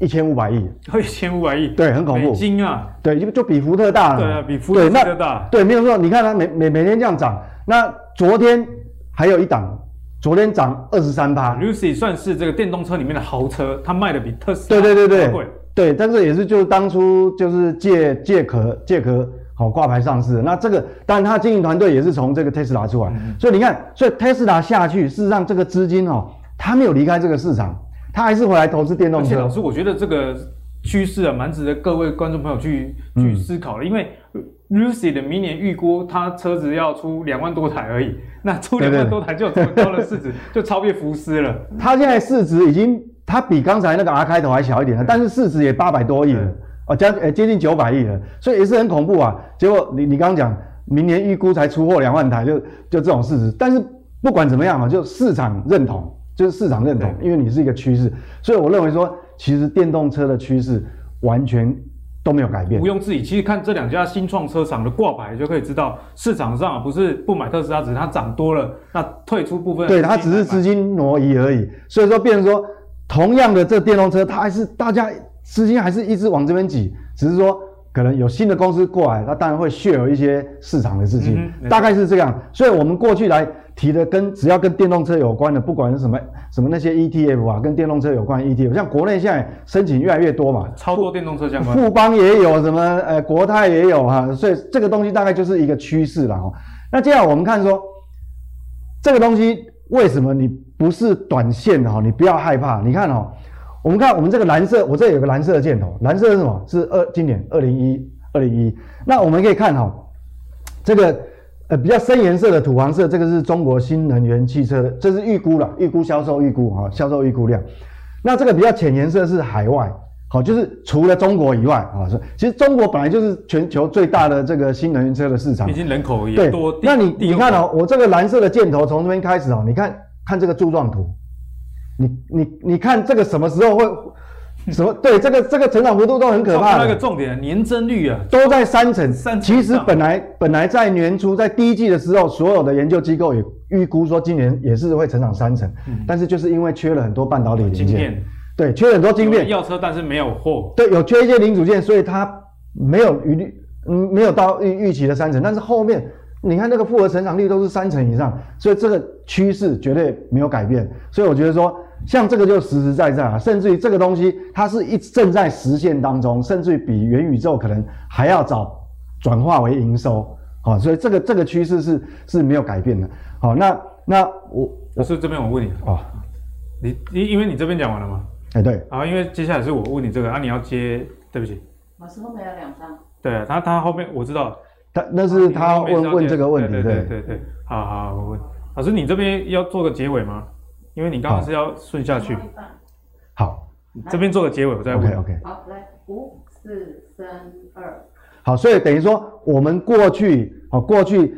一千五百亿，一千五百亿，对，很恐怖。金啊，对，就就比福特大了。对啊，比福特大。对，没有错。你看它每每每天这样涨，那昨天还有一档，昨天涨二十三趴。Lucid 算是这个电动车里面的豪车，它卖的比特斯拉对对对对对，但是也是就是当初就是借借壳借壳好挂牌上市。那这个当然它经营团队也是从这个特斯拉出来，嗯、所以你看，所以特斯拉下去，事实上这个资金哦，它没有离开这个市场。他还是回来投资电动车。而且老师，我觉得这个趋势啊，蛮值得各位观众朋友去去思考的。嗯、因为 Lucid 的明年预估，它车子要出两万多台而已，那出两万多台就有这么高的市值，就超越福斯了。它现在市值已经，它比刚才那个 R 开头还小一点了，但是市值也八百多亿了，哦，将呃接近九百亿了，所以也是很恐怖啊。结果你你刚刚讲，明年预估才出货两万台就，就就这种市值。但是不管怎么样啊，就市场认同。就是市场认同，因为你是一个趋势，所以我认为说，其实电动车的趋势完全都没有改变。毋庸置疑，其实看这两家新创车厂的挂牌就可以知道，市场上不是不买特斯拉，只是它涨多了，那退出部分。对，它只是资金挪移而已。所以说，变成说，同样的这电动车，它还是大家资金还是一直往这边挤，只是说可能有新的公司过来，那当然会 share 一些市场的资金，嗯、大概是这样。所以我们过去来。提的跟只要跟电动车有关的，不管是什么什么那些 ETF 啊，跟电动车有关的 ETF，像国内现在申请越来越多嘛，超多电动车相关，富邦也有什么，呃，国泰也有哈、啊，所以这个东西大概就是一个趋势了哈。那接下来我们看说，这个东西为什么你不是短线的哈？你不要害怕，你看哦，我们看我们这个蓝色，我这有个蓝色的箭头，蓝色是什么？是二今年二零一二零一，那我们可以看哈，这个。呃，比较深颜色的土黄色，这个是中国新能源汽车的，这是预估了，预估销售预估啊，销售预估量。那这个比较浅颜色是海外，好，就是除了中国以外啊，是其实中国本来就是全球最大的这个新能源车的市场，毕竟人口也多。那你你看哦，我这个蓝色的箭头从这边开始哦，你看看这个柱状图，你你你看这个什么时候会？什么？对，这个这个成长幅度都很可怕。那个重点，年增率啊，都在三成。三成。其实本来本来在年初在第一季的时候，所有的研究机构也预估说今年也是会成长三成。嗯。但是就是因为缺了很多半导体零件。对，缺了很多晶片。要车，但是没有货。对，有缺一些零组件，所以它没有余力，嗯，没有到预预期的三成。但是后面你看那个复合成长率都是三成以上，所以这个趋势绝对没有改变。所以我觉得说。像这个就实实在在啊，甚至于这个东西它是一正在实现当中，甚至于比元宇宙可能还要早转化为营收，好，所以这个这个趋势是是没有改变的。好，那那我我是这边我问你哦，你因因为你这边讲完了吗？哎对，啊，因为接下来是我问你这个啊，你要接，对不起，老师后面有两张，对他他后面我知道，他那是他问问这个问题，对。对对对，好好我问。老师，你这边要做个结尾吗？因为你刚刚是要顺下去，好，这边做个结尾，我再问。OK OK。好，来五四三二。好，所以等于说我们过去，哦，过去，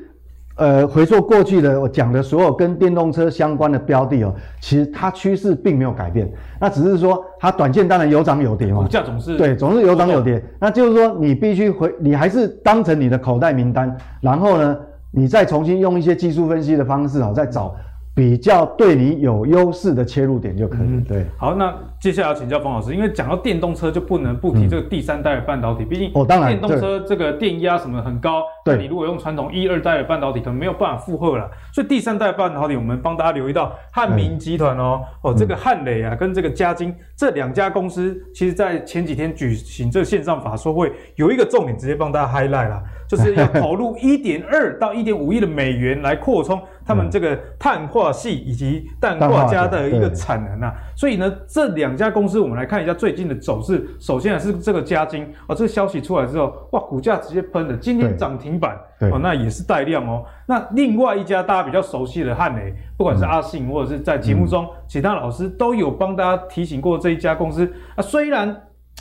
呃，回溯过去的我讲的所有跟电动车相关的标的哦，其实它趋势并没有改变，那只是说它短线当然有涨有跌嘛，股价总是对，总是有涨有跌，那就是说你必须回，你还是当成你的口袋名单，然后呢，你再重新用一些技术分析的方式哦，再找。比较对你有优势的切入点就可以。嗯、对，好，那接下来要请教冯老师，因为讲到电动车就不能不提这个第三代的半导体，毕、嗯、竟哦，当然电动车这个电压什么很高，对，你如果用传统一二代的半导体，可能没有办法负荷了。所以第三代半导体，我们帮大家留意到汉明集团哦，哦，这个汉磊啊，跟这个嘉金这两家公司，其实在前几天举行这个线上法说会，有一个重点直接帮大家 highlight 了，就是要投入一点二到一点五亿的美元来扩充。他们这个碳化系以及氮化镓的一个产能啊，所以呢，这两家公司我们来看一下最近的走势。首先啊，是这个嘉金哦，这个消息出来之后，哇，股价直接喷了，今天涨停板哦，那也是带量哦。那另外一家大家比较熟悉的汉雷，不管是阿信或者是在节目中其他老师都有帮大家提醒过这一家公司。啊，虽然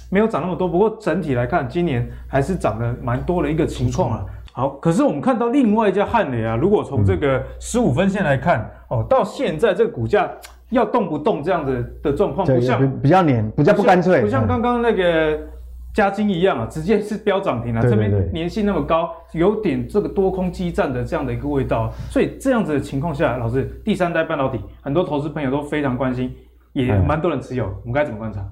没有涨那么多，不过整体来看，今年还是涨了蛮多的一个情况啊。好，可是我们看到另外一家汉雷啊，如果从这个十五分线来看，嗯、哦，到现在这个股价要动不动这样子的状况，不像比较黏，比较不干脆，不像刚刚那个嘉金一样啊，直接是飙涨停了。这边粘性那么高，有点这个多空激战的这样的一个味道。所以这样子的情况下，老师，第三代半导体，很多投资朋友都非常关心，也蛮多人持有，我们该怎么观察？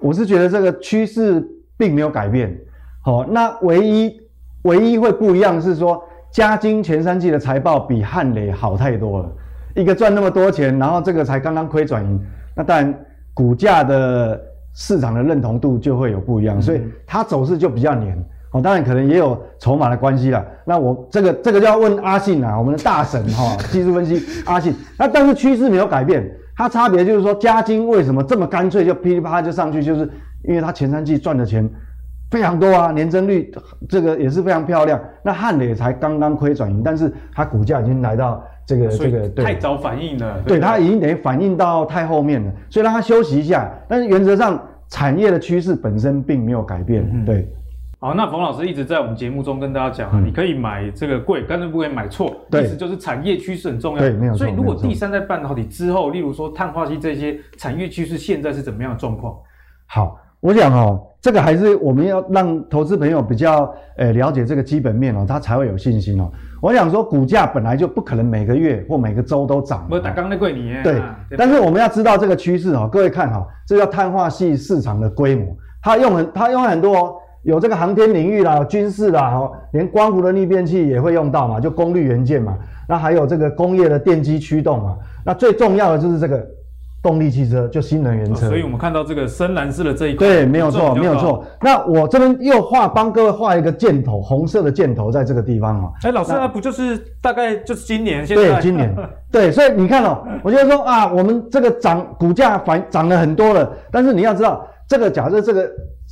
我是觉得这个趋势并没有改变。好，那唯一。唯一会不一样是说，嘉金前三季的财报比汉磊好太多了，一个赚那么多钱，然后这个才刚刚亏转盈，那当然股价的市场的认同度就会有不一样，所以它走势就比较黏哦。当然可能也有筹码的关系啦。那我这个这个就要问阿信啊，我们的大神哈，技术分析阿信。那但是趋势没有改变，它差别就是说，嘉金为什么这么干脆就噼里啪啦就上去，就是因为它前三季赚的钱。非常多啊，年增率这个也是非常漂亮。那汉磊才刚刚亏转盈，但是它股价已经来到这个这个太早反应了，对，它已经等于反应到太后面了，所以让它休息一下。但是原则上产业的趋势本身并没有改变，嗯、对。好，那冯老师一直在我们节目中跟大家讲、嗯、你可以买这个贵，但是不可以买错。意思就是产业趋势很重要。对，没有错。所以如果第三代半导体之后，例如说碳化硅这些产业趋势，现在是怎么样的状况？好，我想哦。这个还是我们要让投资朋友比较呃了解这个基本面哦，他才会有信心哦。我想说，股价本来就不可能每个月或每个周都涨。不是打刚那贵你。对，但是我们要知道这个趋势哦，各位看哈，这叫碳化系市场的规模，它用很它用很多哦，有这个航天领域啦，有军事啦，哦，连光伏的逆变器也会用到嘛，就功率元件嘛，那还有这个工业的电机驱动嘛，那最重要的就是这个。动力汽车就新能源车，哦，所以我们看到这个深蓝色的这一块，对，没有错，没有错。那我这边又画，帮各位画一个箭头，红色的箭头在这个地方哦。哎，老师，那不就是大概就是今年？现在对，今年，对，所以你看哦，我觉得说啊，我们这个涨股价反涨了很多了，但是你要知道，这个假设这个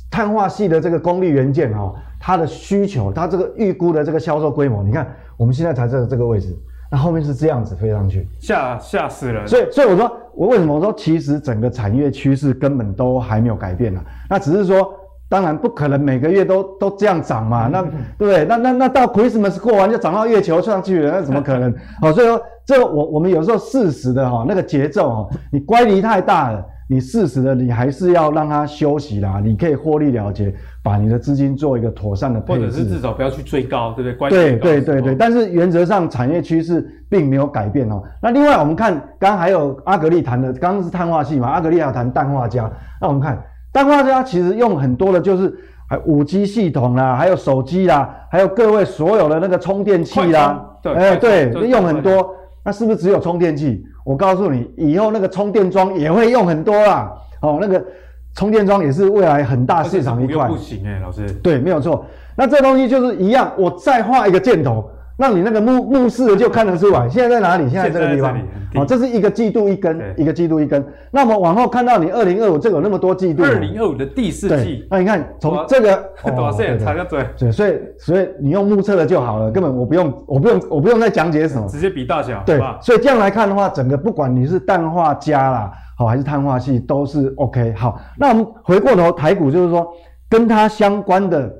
碳化系的这个功率元件哈，它的需求，它这个预估的这个销售规模，你看我们现在才在这个位置。那后面是这样子飞上去，吓吓死人。所以，所以我说，我为什么我说，其实整个产业趋势根本都还没有改变呢？那只是说，当然不可能每个月都都这样涨嘛。那对不对？那那那到 Christmas 过完就涨到月球上去了，那怎么可能？好，所以说，这我我们有时候适时的哈那个节奏哈，你乖离太大了。你适时的，你还是要让它休息啦。你可以获利了结，把你的资金做一个妥善的配置，或者是至少不要去追高，对不对？对对对对。但是原则上产业趋势并没有改变哦。那另外我们看，刚刚还有阿格力谈的，刚刚是碳化系嘛，阿格力还要谈氮化镓。那我们看氮化镓其实用很多的就是还五 G 系统啦，还有手机啦，还有各位所有的那个充电器啦，对，哎对，用很多。那是不是只有充电器？我告诉你，以后那个充电桩也会用很多啦。哦，那个充电桩也是未来很大市场一块。不行哎，老师。对，没有错。那这东西就是一样，我再画一个箭头。让你那个目目视的就看得出来，现在在哪里？现在这个地方，哦，这是一个季度一根，一个季度一根。那我们往后看到你二零二五，这个有那么多季度。二零二五的第四季。那你看从这个多少岁才个嘴？对，所以所以你用目测的就好了，根本我不用，我不用，我不用再讲解什么，直接比大小。对，所以这样来看的话，整个不管你是氮化镓啦，好还是碳化系，都是 OK。好，那我们回过头台股，就是说跟它相关的，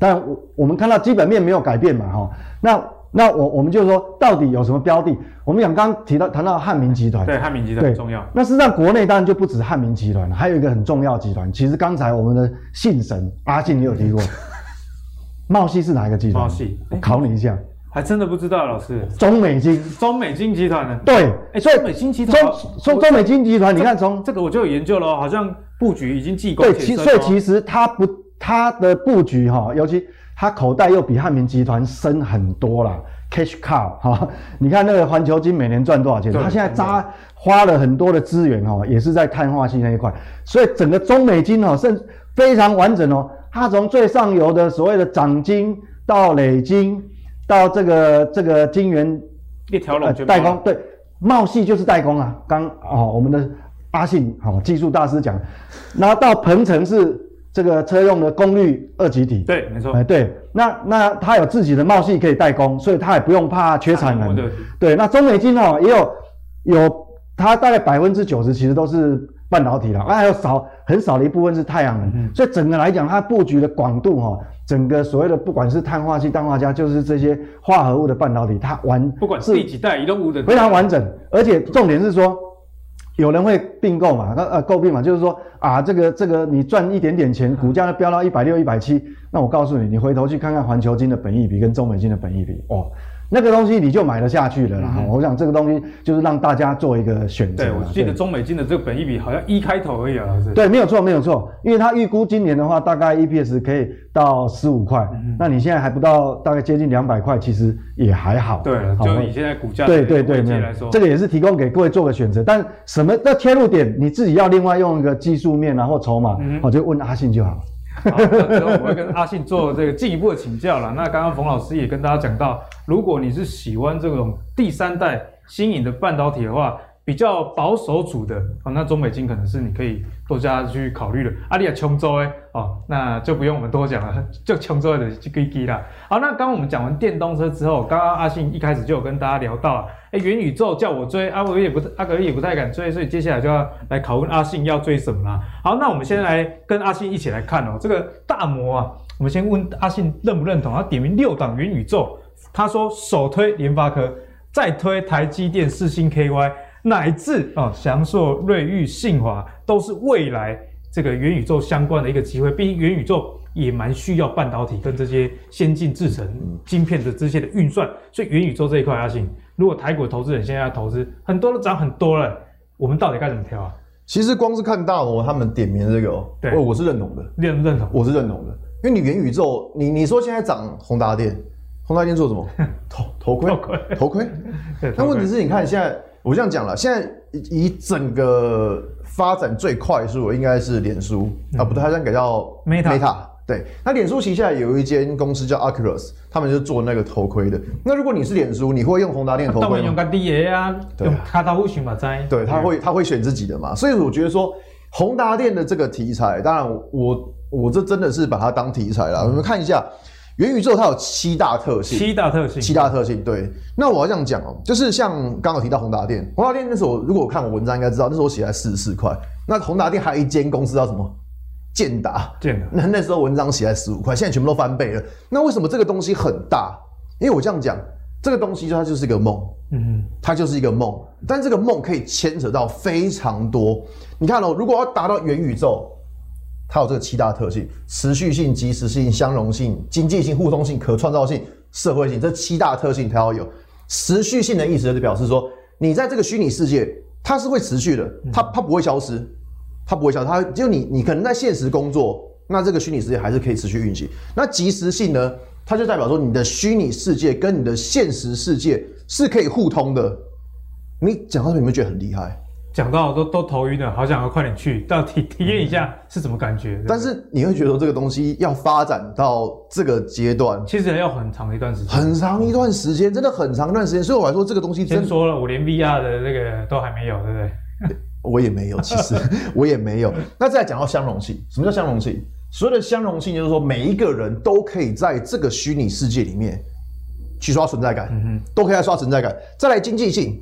但我我们看到基本面没有改变嘛，哈，那。那我我们就说，到底有什么标的？我们讲刚刚提到谈到汉民集团，对，汉民集团很重要。那事实上，国内当然就不止汉民集团，还有一个很重要集团。其实刚才我们的信神阿信也有提过，茂系是哪一个集团？茂系，我考你一下，还真的不知道，老师。中美金，中美金集团呢。对，哎，中美金集团，中中美金集团，你看从这个我就有研究了，好像布局已经技高。对，其所以其实它不，它的布局哈，尤其它口袋又比汉民集团深很多啦。Cash cow 哈，你看那个环球金每年赚多少钱？他现在扎花了很多的资源哦，也是在碳化矽那一块，所以整个中美金哦，甚非常完整哦。它从最上游的所谓的长金到累金，到这个这个金元一条龙代工，对，茂系就是代工啊。刚哦，我们的阿信好技术大师讲，然后到鹏程是。这个车用的功率二极体，对，没错，哎，对，那那它有自己的茂系可以代工，所以它也不用怕缺产能。对，对，那中美晶哦也有有，它大概百分之九十其实都是半导体了，啊，还有少很少的一部分是太阳能，嗯、所以整个来讲，它布局的广度哈，整个所谓的不管是碳化矽、氮化镓，就是这些化合物的半导体，它完不管是第几代，移动物的非常完整，而且重点是说。有人会并购嘛？那呃购并嘛，就是说啊，这个这个你赚一点点钱，股价飙到一百六、一百七，那我告诉你，你回头去看看环球金的本益比跟中美金的本益比，哦。那个东西你就买得下去了啦。嗯、我想这个东西就是让大家做一个选择。对，我记得中美金的这个本益比好像一开头而已啊。对，没有错，没有错。因为它预估今年的话，大概 EPS 可以到十五块。嗯、那你现在还不到，大概接近两百块，其实也还好。对，就你现在股价对对对来说，这个也是提供给各位做个选择。但什么的切入点，你自己要另外用一个技术面啊或筹码，我、嗯、就问阿信就好。好，之后我会跟阿信做这个进一步的请教了。那刚刚冯老师也跟大家讲到，如果你是喜欢这种第三代新颖的半导体的话，比较保守组的啊，那中美金可能是你可以多加去考虑的。阿里亚琼州哎，哦，那就不用我们多讲了，就琼州的就可以了。好，那刚刚我们讲完电动车之后，刚刚阿信一开始就有跟大家聊到，哎，元宇宙叫我追，阿格力也不阿格力也不太敢追，所以接下来就要来拷问阿信要追什么啦。好，那我们先来跟阿信一起来看哦，这个大摩啊，我们先问阿信认不认同？他点名六档元宇宙，他说首推联发科，再推台积电、四星 KY。乃至啊，祥硕、瑞昱、信华都是未来这个元宇宙相关的一个机会。毕竟元宇宙也蛮需要半导体跟这些先进制程晶片的这些的运算，所以元宇宙这一块，阿信，如果台股投资人现在要投资，很多都涨很多了，我们到底该怎么挑啊？其实光是看大摩他们点名的这个，对，我是认同的，认认同，我是认同的，因为你元宇宙，你你说现在涨宏达电，宏达电做什么？头头盔，头盔，头盔。那问题是，你看现在，我这样讲了，现在以整个发展最快速的应该是脸书、嗯、啊，不对，它应该叫 Meta。Meta 对，那脸书旗下有一间公司叫 Oculus，他们就做那个头盔的。那如果你是脸书，你会用宏达电头盔吗？当然用个 DA 啊，用卡塔夫选嘛在。对，他会他会选自己的嘛。所以我觉得说宏达电的这个题材，当然我我这真的是把它当题材了。我们看一下元宇宙，它有七大特性，七大特性，七大特性。对，那我要这样讲哦，就是像刚刚提到宏达电，宏达电那时候如果我看我文章应该知道，那时候我写在四十四块。那宏达电还有一间公司叫什么？建达，建达，那那时候文章写在十五块，现在全部都翻倍了。那为什么这个东西很大？因为我这样讲，这个东西就它就是一个梦，嗯哼，它就是一个梦。但这个梦可以牵扯到非常多。你看哦，如果要达到元宇宙，它有这个七大特性：持续性、即时性、相容性、经济性、互通性、可创造性、社会性。这七大特性它要有。持续性的意思就表示说，你在这个虚拟世界，它是会持续的，它它不会消失。它不会消失，它就你你可能在现实工作，那这个虚拟世界还是可以持续运行。那即时性呢？它就代表说你的虚拟世界跟你的现实世界是可以互通的。你讲到这，有没有觉得很厉害？讲到都都头晕了，好想要快点去，到体体验一下是什么感觉。嗯、但是你会觉得说这个东西要发展到这个阶段，其实还要很长一段时间，很长一段时间，真的很长一段时间。所以我来说，这个东西真先说了，我连 VR 的那个都还没有，对不对？我也没有，其实 我也没有。那再来讲到相容性，什么叫相容性？所谓的相容性就是说，每一个人都可以在这个虚拟世界里面去刷存在感，嗯哼，都可以来刷存在感。再来经济性，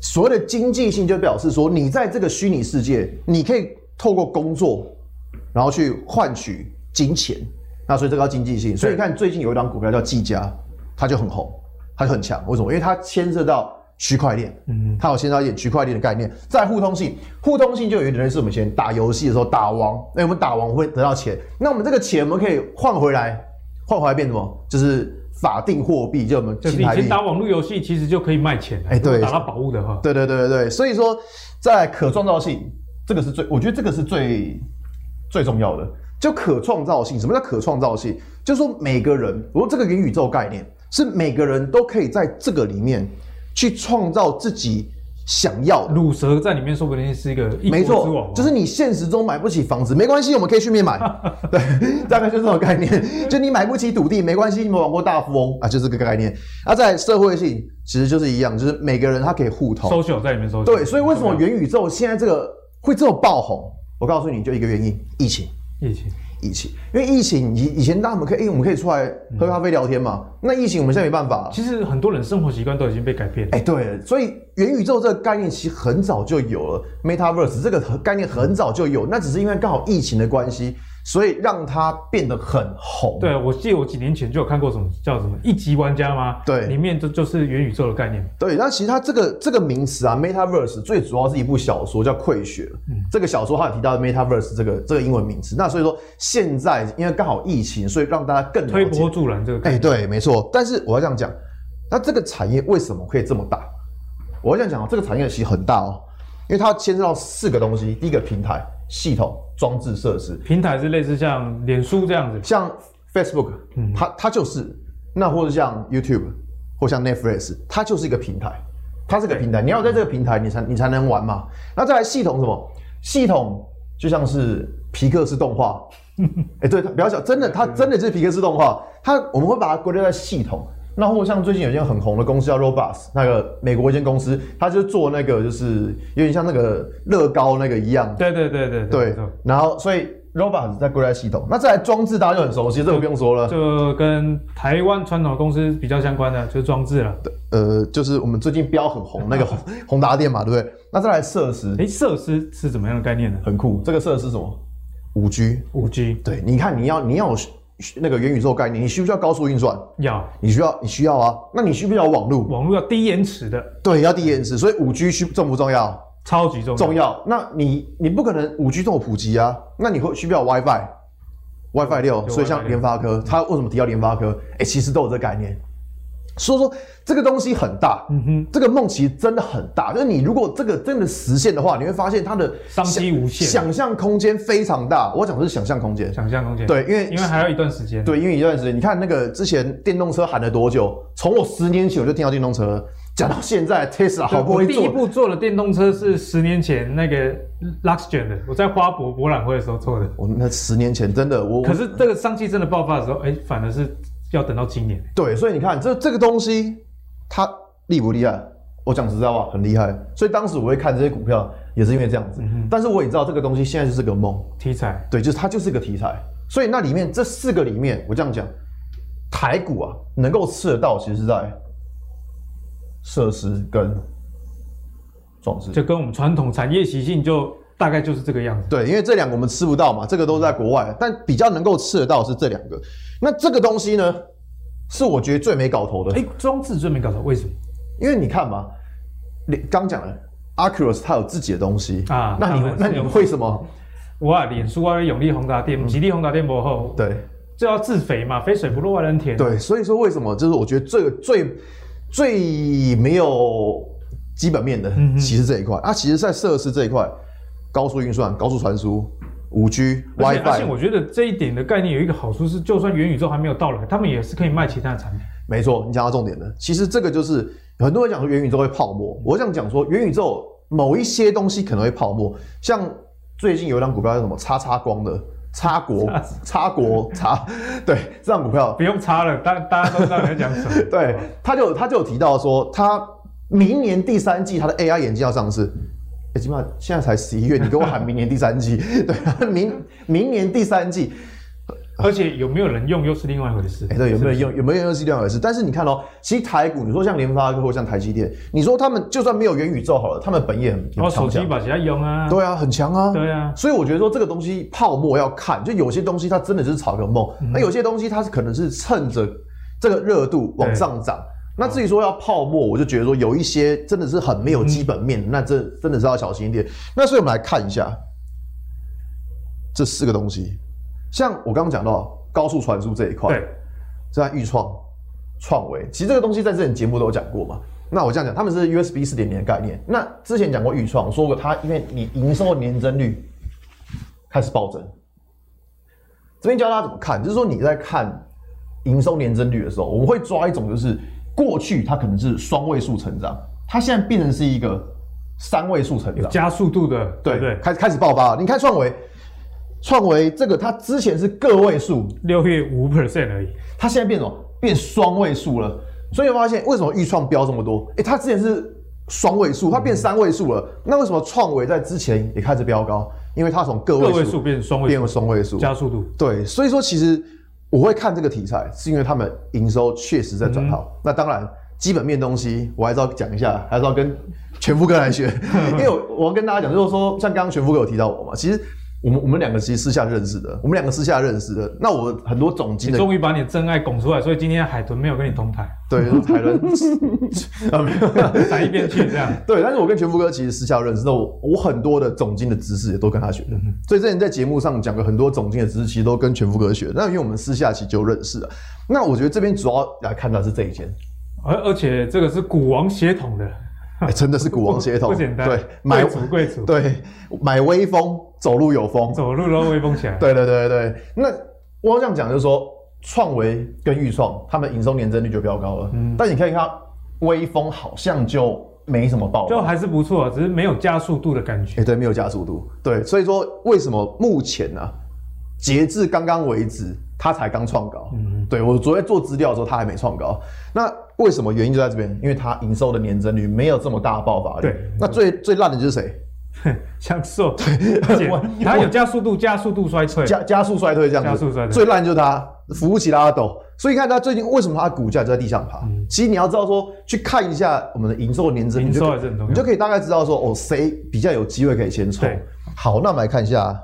所谓的经济性就表示说，你在这个虚拟世界，你可以透过工作，然后去换取金钱。那所以这个叫经济性。所以你看，最近有一档股票叫技嘉，它就很红，它就很强。为什么？因为它牵涉到。区块链，嗯，它有牵涉到一点区块链的概念。在互通性，互通性就有一点类似我们以前打游戏的时候打王，那我们打王会得到钱，那我们这个钱我们可以换回来，换回来变什么？就是法定货币，就我们就是以前打网络游戏其实就可以卖钱，哎，对，打到宝物的话，对对对对对，所以说在可创造性，这个是最，我觉得这个是最最重要的，就可创造性。什么叫可创造性？就是说每个人，我说这个元宇宙概念是每个人都可以在这个里面。去创造自己想要的，鲁蛇在里面说不定是一个一没错，就是你现实中买不起房子没关系，我们可以去面买，对，大概就是这种概念。就你买不起土地没关系，你们玩过大富翁啊，就这个概念。啊，在社会性其实就是一样，就是每个人他可以互通，social 在里面 social。对，所以为什么元宇宙现在这个会这么爆红？我告诉你就一个原因，疫情，疫情。疫情，因为疫情以以前，大家我们可以，因为我们可以出来喝咖啡聊天嘛。嗯、那疫情我们现在没办法。其实很多人生活习惯都已经被改变了。哎、欸，对，所以元宇宙这个概念其实很早就有了，Metaverse 这个概念很早就有，那只是因为刚好疫情的关系。所以让它变得很红。对，我记得我几年前就有看过什么叫什么一级玩家吗？对，里面就就是元宇宙的概念。对，那其实它这个这个名词啊，Metaverse 最主要是一部小说叫《溃血》。嗯，这个小说它有提到 Metaverse 这个这个英文名词。那所以说现在因为刚好疫情，所以让大家更推波助澜这个概念。哎，对，没错。但是我要这样讲，那这个产业为什么可以这么大？我要这样讲，这个产业其实很大哦，因为它牵涉到四个东西。第一个平台。系统装置设施。平台是类似像脸书这样子，像 Facebook，嗯，它它就是。那或者像 YouTube 或像 Netflix，它就是一个平台，它是个平台，你要在这个平台你才你才能玩嘛。那再来系统什么？系统就像是皮克斯动画，哎、欸，对，它比较小，真的，它真的是皮克斯动画，它我们会把它归类在系统。那或者像最近有一间很红的公司叫 Robust，那个美国一间公司，它就做那个就是有点像那个乐高那个一样。对对对对对。然后所以 Robust 在归在系统，那再来装置大家就很熟悉，这个不用说了。就跟台湾传统公司比较相关的，就是装置了。对，呃，就是我们最近标很红那个 宏达电嘛，对不对？那再来设施，哎，设施是怎么样的概念呢？很酷，这个设施是什么？五 G。五 G。对，你看你要你要。那个元宇宙概念，你需不需要高速运算？要，你需要，你需要啊。那你需不需要网络？网络要低延迟的。对，要低延迟。所以五 G 需重不重要？超级重要。重要。那你你不可能五 G 这么普及啊，那你会需不需要 WiFi？WiFi 六，所以像联发科，它为什么提到联发科？哎、欸，其实都有这个概念。所以说这个东西很大，嗯哼，这个梦其实真的很大。就是你如果这个真的实现的话，你会发现它的商机无限，想象空间非常大。我讲的是想象空间，想象空间。对，因为因为还有一段时间。对，因为一段时间。你看那个之前电动车喊了多久？从我十年前我就听到电动车，讲到现在，Tesla 好不容易第一步做的电动车是十年前那个 Luxgen 的，我在花博博览会的时候做的。我那十年前真的我，可是这个商机真的爆发的时候，哎、欸，反而是要等到今年。对，所以你看这这个东西。它厉不厉害？我讲实在话，很厉害。所以当时我会看这些股票，也是因为这样子。嗯、但是我也知道这个东西现在就是个梦题材。对，就是它就是个题材。所以那里面这四个里面，我这样讲，台股啊能够吃得到，其实是在设施跟装置，就跟我们传统产业习性就大概就是这个样子。对，因为这两个我们吃不到嘛，这个都是在国外，但比较能够吃得到是这两个。那这个东西呢？是我觉得最没搞头的。哎，装置最没搞头，为什么？因为你看嘛，你刚讲了 a c u r u s 它有自己的东西啊。那你那你为什么？我啊，脸书啊，永利宏达电，吉利宏达电不后，对，就要自肥嘛，肥水不落外人田。对，所以说为什么？就是我觉得最最最没有基本面的，其实这一块啊，其实在设施这一块，高速运算、高速传输。五 G WiFi，而且我觉得这一点的概念有一个好处是，就算元宇宙还没有到来，他们也是可以卖其他的产品。没错，你讲到重点了。其实这个就是很多人讲说元宇宙会泡沫，我想讲说元宇宙某一些东西可能会泡沫，像最近有一张股票叫什么“叉叉光”的“叉国”“叉国”“叉”，对，这张股票不用叉了，大大家都知道你在讲什么。对，他就他就有提到说，他明年第三季他的 AI 眼镜要上市。起码现在才十一月，你给我喊明年第三季，对，明明年第三季，而且有没有人用又是另外一回事。哎、欸，对，有没有人用有没有用又是另外一回事。但是你看哦，其实台股，你说像联发科或像台积电，你说他们就算没有元宇宙好了，他们本业很哦，手机把其他用啊，对啊，很强啊，对啊。所以我觉得说这个东西泡沫要看，就有些东西它真的就是炒个梦，那、嗯、有些东西它是可能是趁着这个热度往上涨。那至于说要泡沫，我就觉得说有一些真的是很没有基本面，嗯、那这真的是要小心一点。那所以我们来看一下这四个东西，像我刚刚讲到高速传输这一块，对，在预创、创维，其实这个东西在之前节目都有讲过嘛。那我这样讲，他们是 USB 四点零的概念。那之前讲过预创，说过它因为你营收的年增率开始暴增，这边教大家怎么看，就是说你在看营收年增率的时候，我们会抓一种就是。过去它可能是双位数成长，它现在变成是一个三位数成长，加速度的，对对，开开始爆发了。你看创维，创维这个它之前是个位数，六月五 percent 而已，它现在变什么？变双位数了。所以我发现为什么钰创飙这么多？诶，它之前是双位数，它变三位数了。嗯、那为什么创维在之前也开始飙高？因为它从个位数变双位，变双位数，加速度。对，所以说其实。我会看这个题材，是因为他们营收确实在转好。嗯、那当然，基本面东西我还是要讲一下，还是要跟全副哥来学。因为我我要跟大家讲，就是说，像刚刚全副哥有提到我嘛，其实我们我们两个其实私下认识的，我们两个私下认识的。那我很多总经的，终于把你真爱拱出来，所以今天海豚没有跟你同台。对，海豚 啊没有，在一边去这样。对，但是我跟全福哥其实私下认识的，我我很多的总经的知识也都跟他学的。嗯、所以之前在节目上讲过很多总经的知识，其实都跟全福哥学的。那因为我们私下其实就认识了。那我觉得这边主要来看到是这一间，而而且这个是股王血统的、欸，真的是股王协同，不简单。对，买贵族，对，买威风，走路有风，走路都微风起来。对对对对，那我这样讲就是说。创维跟钰创，他们营收年增率就比较高了。嗯，但你可以看微风好像就没什么爆，就还是不错，只是没有加速度的感觉。哎、欸，对，没有加速度。对，所以说为什么目前呢、啊？截至刚刚为止，它才刚创高。嗯，对我昨天做资料的时候，它还没创高。那为什么原因就在这边？因为它营收的年增率没有这么大的爆发力。对，那最最烂的就是谁？像瘦，对，而且它有加速度，加速度衰退，加加速衰退这样子。加速衰退，最烂就是它。扶不起拉斗，所以你看它最近为什么它的股价就在地上爬？嗯、其实你要知道说，去看一下我们的营收年增率，你就可以大概知道说，哦，谁比较有机会可以先冲。好，那我们来看一下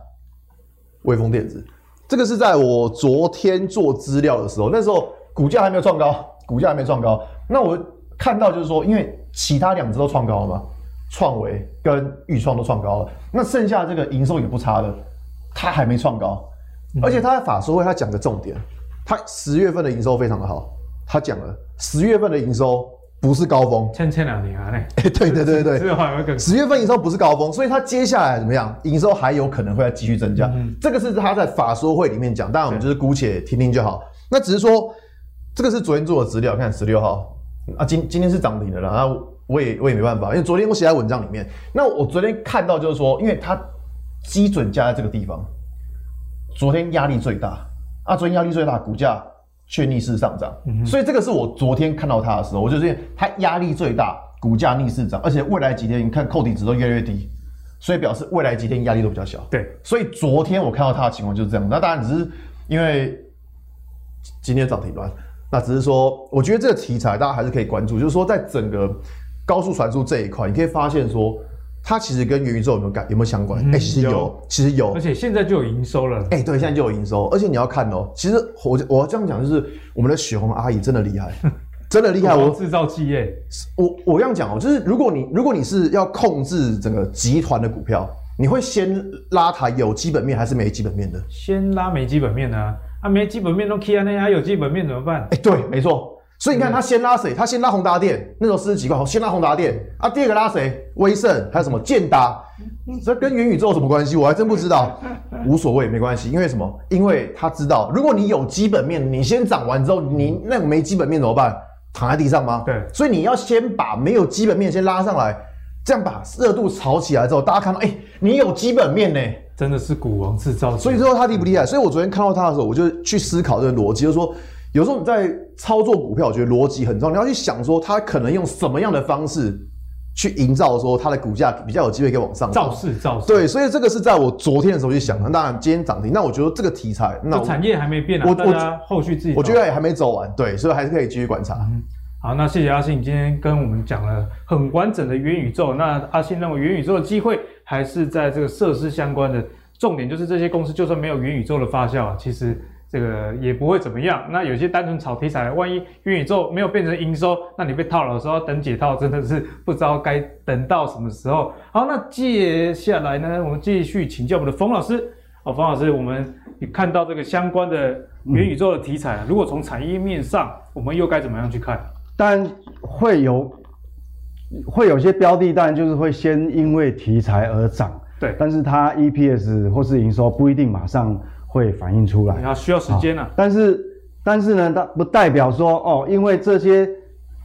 微风电子，这个是在我昨天做资料的时候，那时候股价还没有创高，股价还没创高。那我看到就是说，因为其他两只都创高了嘛，创维跟钰创都创高了，那剩下这个营收也不差的，它还没创高，而且他在法说会他讲的重点，他十月份的营收非常的好，他讲了十月份的营收不是高峰，前前两年啊，哎，对对对对，十月份营收不是高峰，所以他接下来怎么样，营收还有可能会再继续增加，嗯、这个是他在法说会里面讲，当然我们就是姑且听听就好，那只是说这个是昨天做的资料，看十六号。啊，今今天是涨停的了，然后。我也我也没办法，因为昨天我写在文章里面。那我昨天看到就是说，因为它基准价在这个地方，昨天压力最大啊，昨天压力最大，股价却逆势上涨，嗯、所以这个是我昨天看到它的时候，我就觉得它压力最大，股价逆势涨，而且未来几天你看扣底值都越来越低，所以表示未来几天压力都比较小。对，所以昨天我看到它的情况就是这样。那当然只是因为今天涨停板，那只是说，我觉得这个题材大家还是可以关注，就是说在整个。高速传输这一块，你可以发现说，它其实跟元宇宙有没有感有没有相关？哎、嗯欸，其实有，有其实有，而且现在就有营收了。哎、欸，对，现在就有营收，而且你要看哦、喔，其实我我要这样讲，就是我们的雪红阿姨真的厉害，真的厉害。我制造企业，我我这样讲哦、喔，就是如果你如果你是要控制整个集团的股票，你会先拉它有基本面还是没基本面的？先拉没基本面的啊，啊没基本面都 K 啊，那还有基本面怎么办？哎、欸，对，没错。所以你看，他先拉谁？他先拉宏达电，那时候四十几块，先拉宏达电啊。第二个拉谁？威盛，还有什么建达？这跟元宇宙有什么关系？我还真不知道。无所谓，没关系。因为什么？因为他知道，如果你有基本面，你先涨完之后，你那个没基本面怎么办？躺在地上吗？对。所以你要先把没有基本面先拉上来，这样把热度炒起来之后，大家看到，哎、欸，你有基本面呢，真的是股王制造。所以说他厉不厉害？所以我昨天看到他的时候，我就去思考这个逻辑，就是说。有时候你在操作股票，我觉得逻辑很重要。你要去想说，它可能用什么样的方式去营造说它的股价比较有机会可以往上造势造势。对，所以这个是在我昨天的时候去想的。当然今天涨停，那我觉得这个题材，那产业还没变啊。我大家后续自己，我觉得也还没走完。对，所以还是可以继续观察。嗯，好，那谢谢阿信今天跟我们讲了很完整的元宇宙。那阿信认为元宇宙的机会还是在这个设施相关的，重点就是这些公司就算没有元宇宙的发酵啊，其实。这个也不会怎么样。那有些单纯炒题材，万一元宇宙没有变成营收，那你被套牢的时候等解套，真的是不知道该等到什么时候。好，那接下来呢，我们继续请教我们的冯老师。哦，冯老师，我们看到这个相关的元宇宙的题材，嗯、如果从产业面上，我们又该怎么样去看？当然会有会有些标的，当然就是会先因为题材而涨，对，但是它 EPS 或是营收不一定马上。会反映出来，要需要时间啊。但是，但是呢，它不代表说哦，因为这些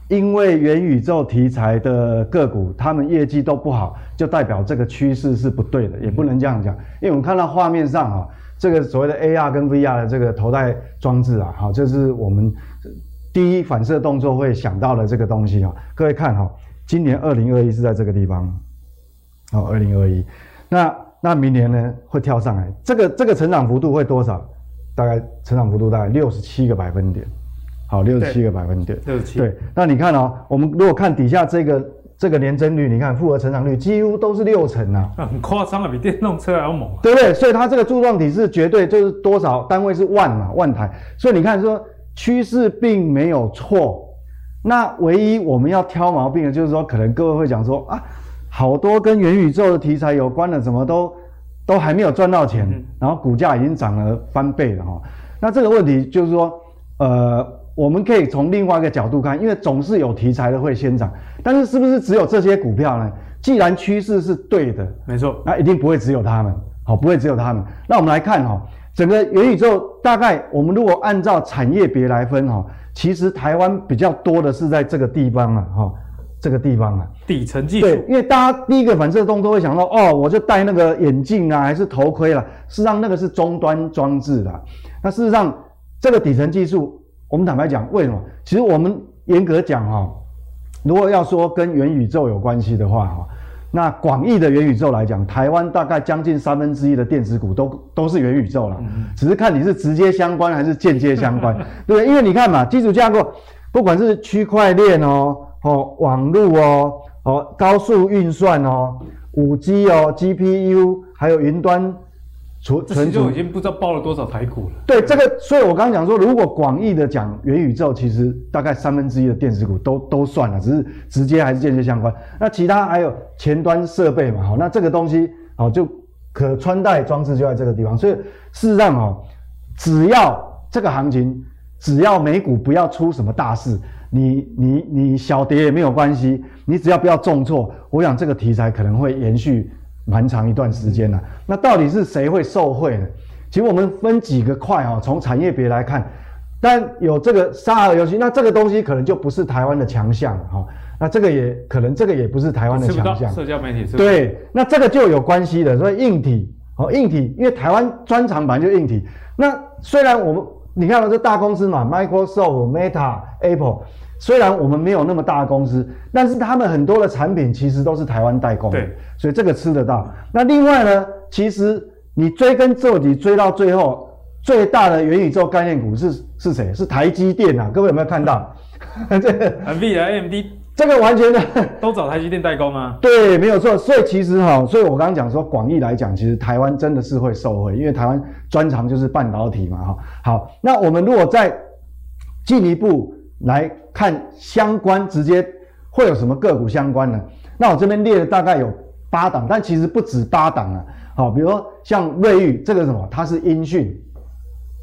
因为元宇宙题材的个股，他们业绩都不好，就代表这个趋势是不对的，也不能这样讲。因为我们看到画面上啊，这个所谓的 AR 跟 VR 的这个头戴装置啊，好，这是我们第一反射动作会想到的这个东西啊。各位看哈，今年二零二一是在这个地方，好，二零二一，那。那明年呢，会跳上来，这个这个成长幅度会多少？大概成长幅度大概六十七个百分点，好，六十七个百分点，六十七。对，那你看哦，我们如果看底下这个这个年增率，你看复合成长率几乎都是六成啊，很夸张啊，比电动车还要猛，对不对？所以它这个柱状体是绝对就是多少单位是万嘛，万台。所以你看说趋势并没有错，那唯一我们要挑毛病的就是说，可能各位会讲说啊。好多跟元宇宙的题材有关的，怎么都都还没有赚到钱，嗯、然后股价已经涨了翻倍了哈。那这个问题就是说，呃，我们可以从另外一个角度看，因为总是有题材的会先涨，但是是不是只有这些股票呢？既然趋势是对的，没错，那一定不会只有他们，好，不会只有他们。那我们来看哈，整个元宇宙大概我们如果按照产业别来分哈，其实台湾比较多的是在这个地方啊哈。这个地方啊，底层技术。对，因为大家第一个反射动作会想到，哦，我就戴那个眼镜啊，还是头盔啦。事实上，那个是终端装置啦。那事实上，这个底层技术，我们坦白讲，为什么？其实我们严格讲哈，如果要说跟元宇宙有关系的话哈，那广义的元宇宙来讲，台湾大概将近三分之一的电子股都都是元宇宙了，嗯、只是看你是直接相关还是间接相关，对 不对？因为你看嘛，基础架构，不管是区块链哦。哦，网络哦，哦，高速运算哦，五 G 哦，GPU，还有云端存存储就已经不知道包了多少台股了。对这个，所以我刚刚讲说，如果广义的讲元宇宙，其实大概三分之一的电子股都都算了，只是直接还是间接相关。那其他还有前端设备嘛，好，那这个东西好就可穿戴装置就在这个地方。所以事实上哦，只要这个行情，只要美股不要出什么大事，你你你小跌也没有关系，你只要不要重挫，我想这个题材可能会延续。蛮长一段时间了，那到底是谁会受惠呢？其实我们分几个块哈，从产业别来看，但有这个沙盒游戏，那这个东西可能就不是台湾的强项哈。那这个也可能这个也不是台湾的强项。社交媒体是。对，那这个就有关系的。所以硬体哦，硬体，因为台湾专长本来就硬体。那虽然我们你看到这大公司嘛，Microsoft、Meta、Apple。虽然我们没有那么大的公司，但是他们很多的产品其实都是台湾代工的，对，所以这个吃得到。那另外呢，其实你追根究底追到最后，最大的元宇宙概念股是是谁？是台积电啊！各位有没有看到？这个 NVIDIA、AMD 这个完全的都找台积电代工啊？对，没有错。所以其实哈，所以我刚刚讲说，广义来讲，其实台湾真的是会受惠，因为台湾专长就是半导体嘛，哈。好，那我们如果再进一步。来看相关直接会有什么个股相关呢？那我这边列了大概有八档，但其实不止八档啊。好，比如说像瑞昱这个什么，它是音讯，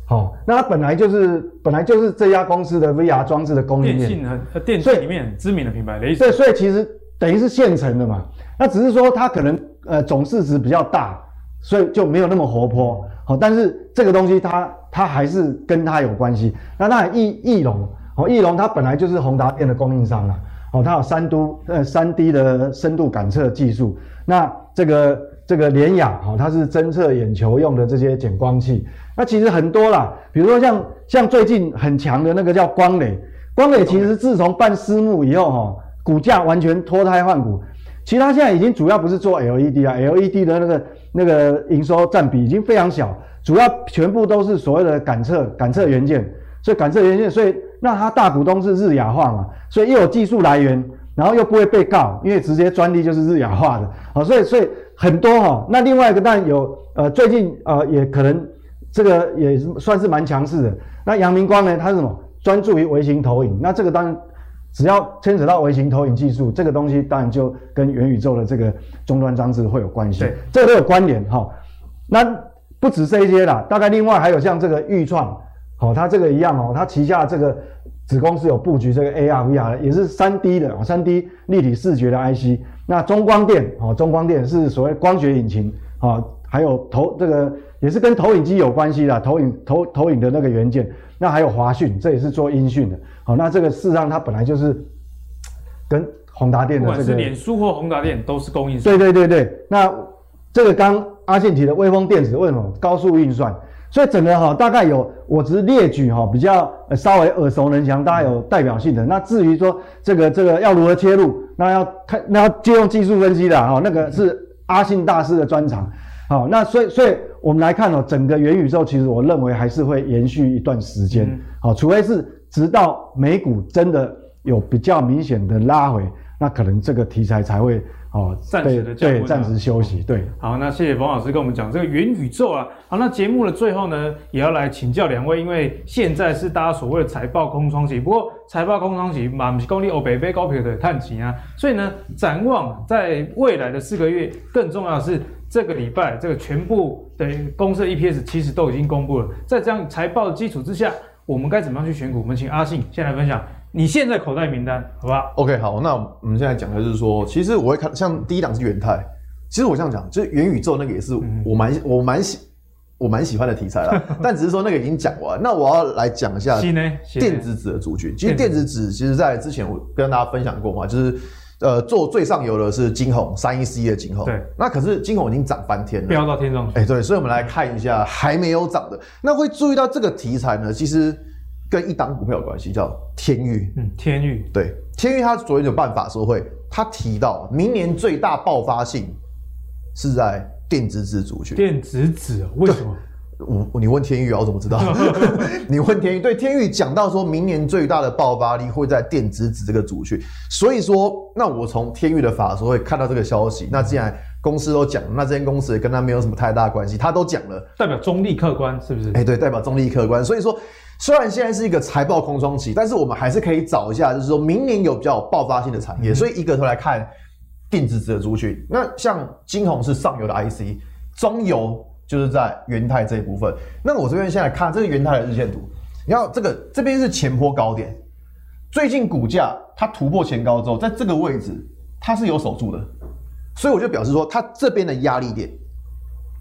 好，那它本来就是本来就是这家公司的 VR 装置的供应链，电信和电信里面很知名的品牌，雷对，所以其实等于是现成的嘛。那只是说它可能呃总市值比较大，所以就没有那么活泼。好，但是这个东西它它还是跟它有关系。那当然翼翼龙。哦，翼龙它本来就是宏达电的供应商啊。哦，它有三都呃三 D 的深度感测技术。那这个这个联雅，哦，它是侦测眼球用的这些减光器。那其实很多啦，比如说像像最近很强的那个叫光磊，光磊其实自从办私募以后，哈，股价完全脱胎换骨。其实它现在已经主要不是做 LED 啊，LED 的那个那个营收占比已经非常小，主要全部都是所谓的感测感测元件。所以感测元件，所以。那它大股东是日亚化嘛，所以又有技术来源，然后又不会被告，因为直接专利就是日亚化的，好，所以所以很多哈。那另外一个当然有，呃，最近呃也可能这个也算是蛮强势的。那阳明光呢，它是什么？专注于微型投影。那这个当然只要牵扯到微型投影技术，这个东西当然就跟元宇宙的这个终端装置会有关系，对，这个都有关联哈。那不止这些啦，大概另外还有像这个钰创。好，它这个一样哦，它旗下这个子公司有布局这个 AR、VR 的，也是三 D 的啊，三 D 立体视觉的 IC。那中光电，哦，中光电是所谓光学引擎啊，还有投这个也是跟投影机有关系的，投影投投影的那个元件。那还有华讯，这也是做音讯的。好，那这个事实上它本来就是 跟宏达电的这个，是脸书或宏达电都是供应商。对对对对，那这个刚阿信提的微风电子为什么高速运算？所以整个哈大概有，我只是列举哈比较稍微耳熟能详，大家有代表性的。那至于说这个这个要如何切入，那要看那要借用技术分析的哈，那个是阿信大师的专长。好，那所以所以我们来看哦，整个元宇宙其实我认为还是会延续一段时间。好，除非是直到美股真的有比较明显的拉回，那可能这个题材才会。哦，暂时的对，暂时休息。对，好，那谢谢冯老师跟我们讲这个元宇宙啊。好，那节目的最后呢，也要来请教两位，因为现在是大家所谓的财报空窗期。不过财报空窗期嘛，不是公立欧北非高票的探期啊。所以呢，展望在未来的四个月，更重要的是这个礼拜这个全部的公司的 EPS 其实都已经公布了。在这样财报的基础之下，我们该怎么样去选股？我们请阿信先来分享。你现在口袋名单，好吧？OK，好，那我们现在讲的就是说，其实我会看，像第一档是元泰，其实我这样讲，就是元宇宙那个也是我蛮我蛮喜我蛮喜欢的题材啦。但只是说那个已经讲完，那我要来讲一下电子纸的族群。其实电子纸，其实在之前我跟大家分享过嘛，就是呃做最上游的是金红三一四一的金红，对，那可是金红已经涨翻天了，飙到天上去。哎，对，所以我们来看一下还没有涨的，那会注意到这个题材呢，其实。跟一档股票有关系，叫天域。嗯，天域。对，天域，他昨天有办法说会，他提到明年最大爆发性是在电子纸族群。电子纸为什么？我你问天钰啊，我怎么知道？你问天钰，对，天钰讲到说明年最大的爆发力会在电子纸这个族群，所以说，那我从天钰的法说会看到这个消息，那既然。公司都讲，那这间公司也跟他没有什么太大关系，他都讲了，代表中立客观是不是？哎、欸，对，代表中立客观。所以说，虽然现在是一个财报空窗期，但是我们还是可以找一下，就是说明年有比较有爆发性的产业。嗯、所以一个头来看电子纸的族群，那像金红是上游的 IC，中游就是在元泰这一部分。那我这边现在看这是元泰的日线图，你看这个这边是前坡高点。最近股价它突破前高之后，在这个位置它是有守住的，所以我就表示说，它这边的压力点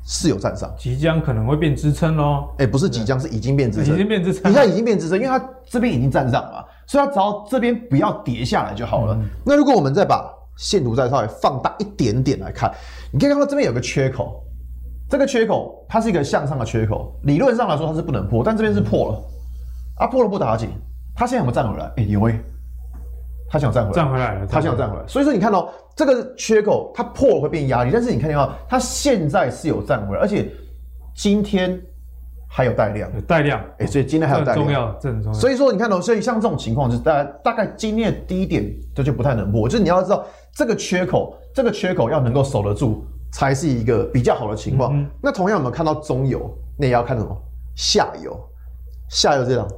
是有站上，即将可能会变支撑喽。哎，不是即将，是已经变支撑，已经变支撑，你现在已经变支撑，因为它这边已经站上了，所以它只要这边不要跌下来就好了。嗯、那如果我们再把线图再稍微放大一点点来看，你可以看到这边有个缺口，这个缺口它是一个向上的缺口，理论上来说它是不能破，但这边是破了，啊破了不打紧。它现在有没有站回来？哎、欸，有哎、欸，它想站回来，站回来了，它想站回来。所以说你看到、喔、这个缺口，它破了会变压力，但是你看到它现在是有站回来，而且今天还有带量，有带量，哎、欸，所以今天还有带量，重要，这很重要。所以说你看到、喔，所以像这种情况，就是大家大概今天的低点这就不太能破，就是你要知道这个缺口，这个缺口要能够守得住，才是一个比较好的情况。嗯、那同样我们看到中游，那也要看什么？下游，下游这样。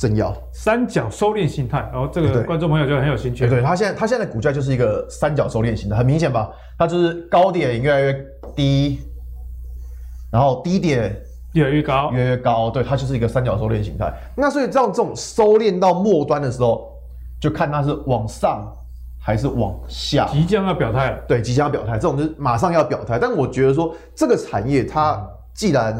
正要三角收敛形态，然后这个观众朋友就很有兴趣。对，对，它现在它现在的股价就是一个三角收敛形态，很明显吧？它就是高点越来越低，然后低点越来越高，越来越高。对，它就是一个三角收敛形态。那所以这样这种收敛到末端的时候，就看它是往上还是往下。即将要表态了，对，即将要表态，这种就是马上要表态。但我觉得说这个产业它既然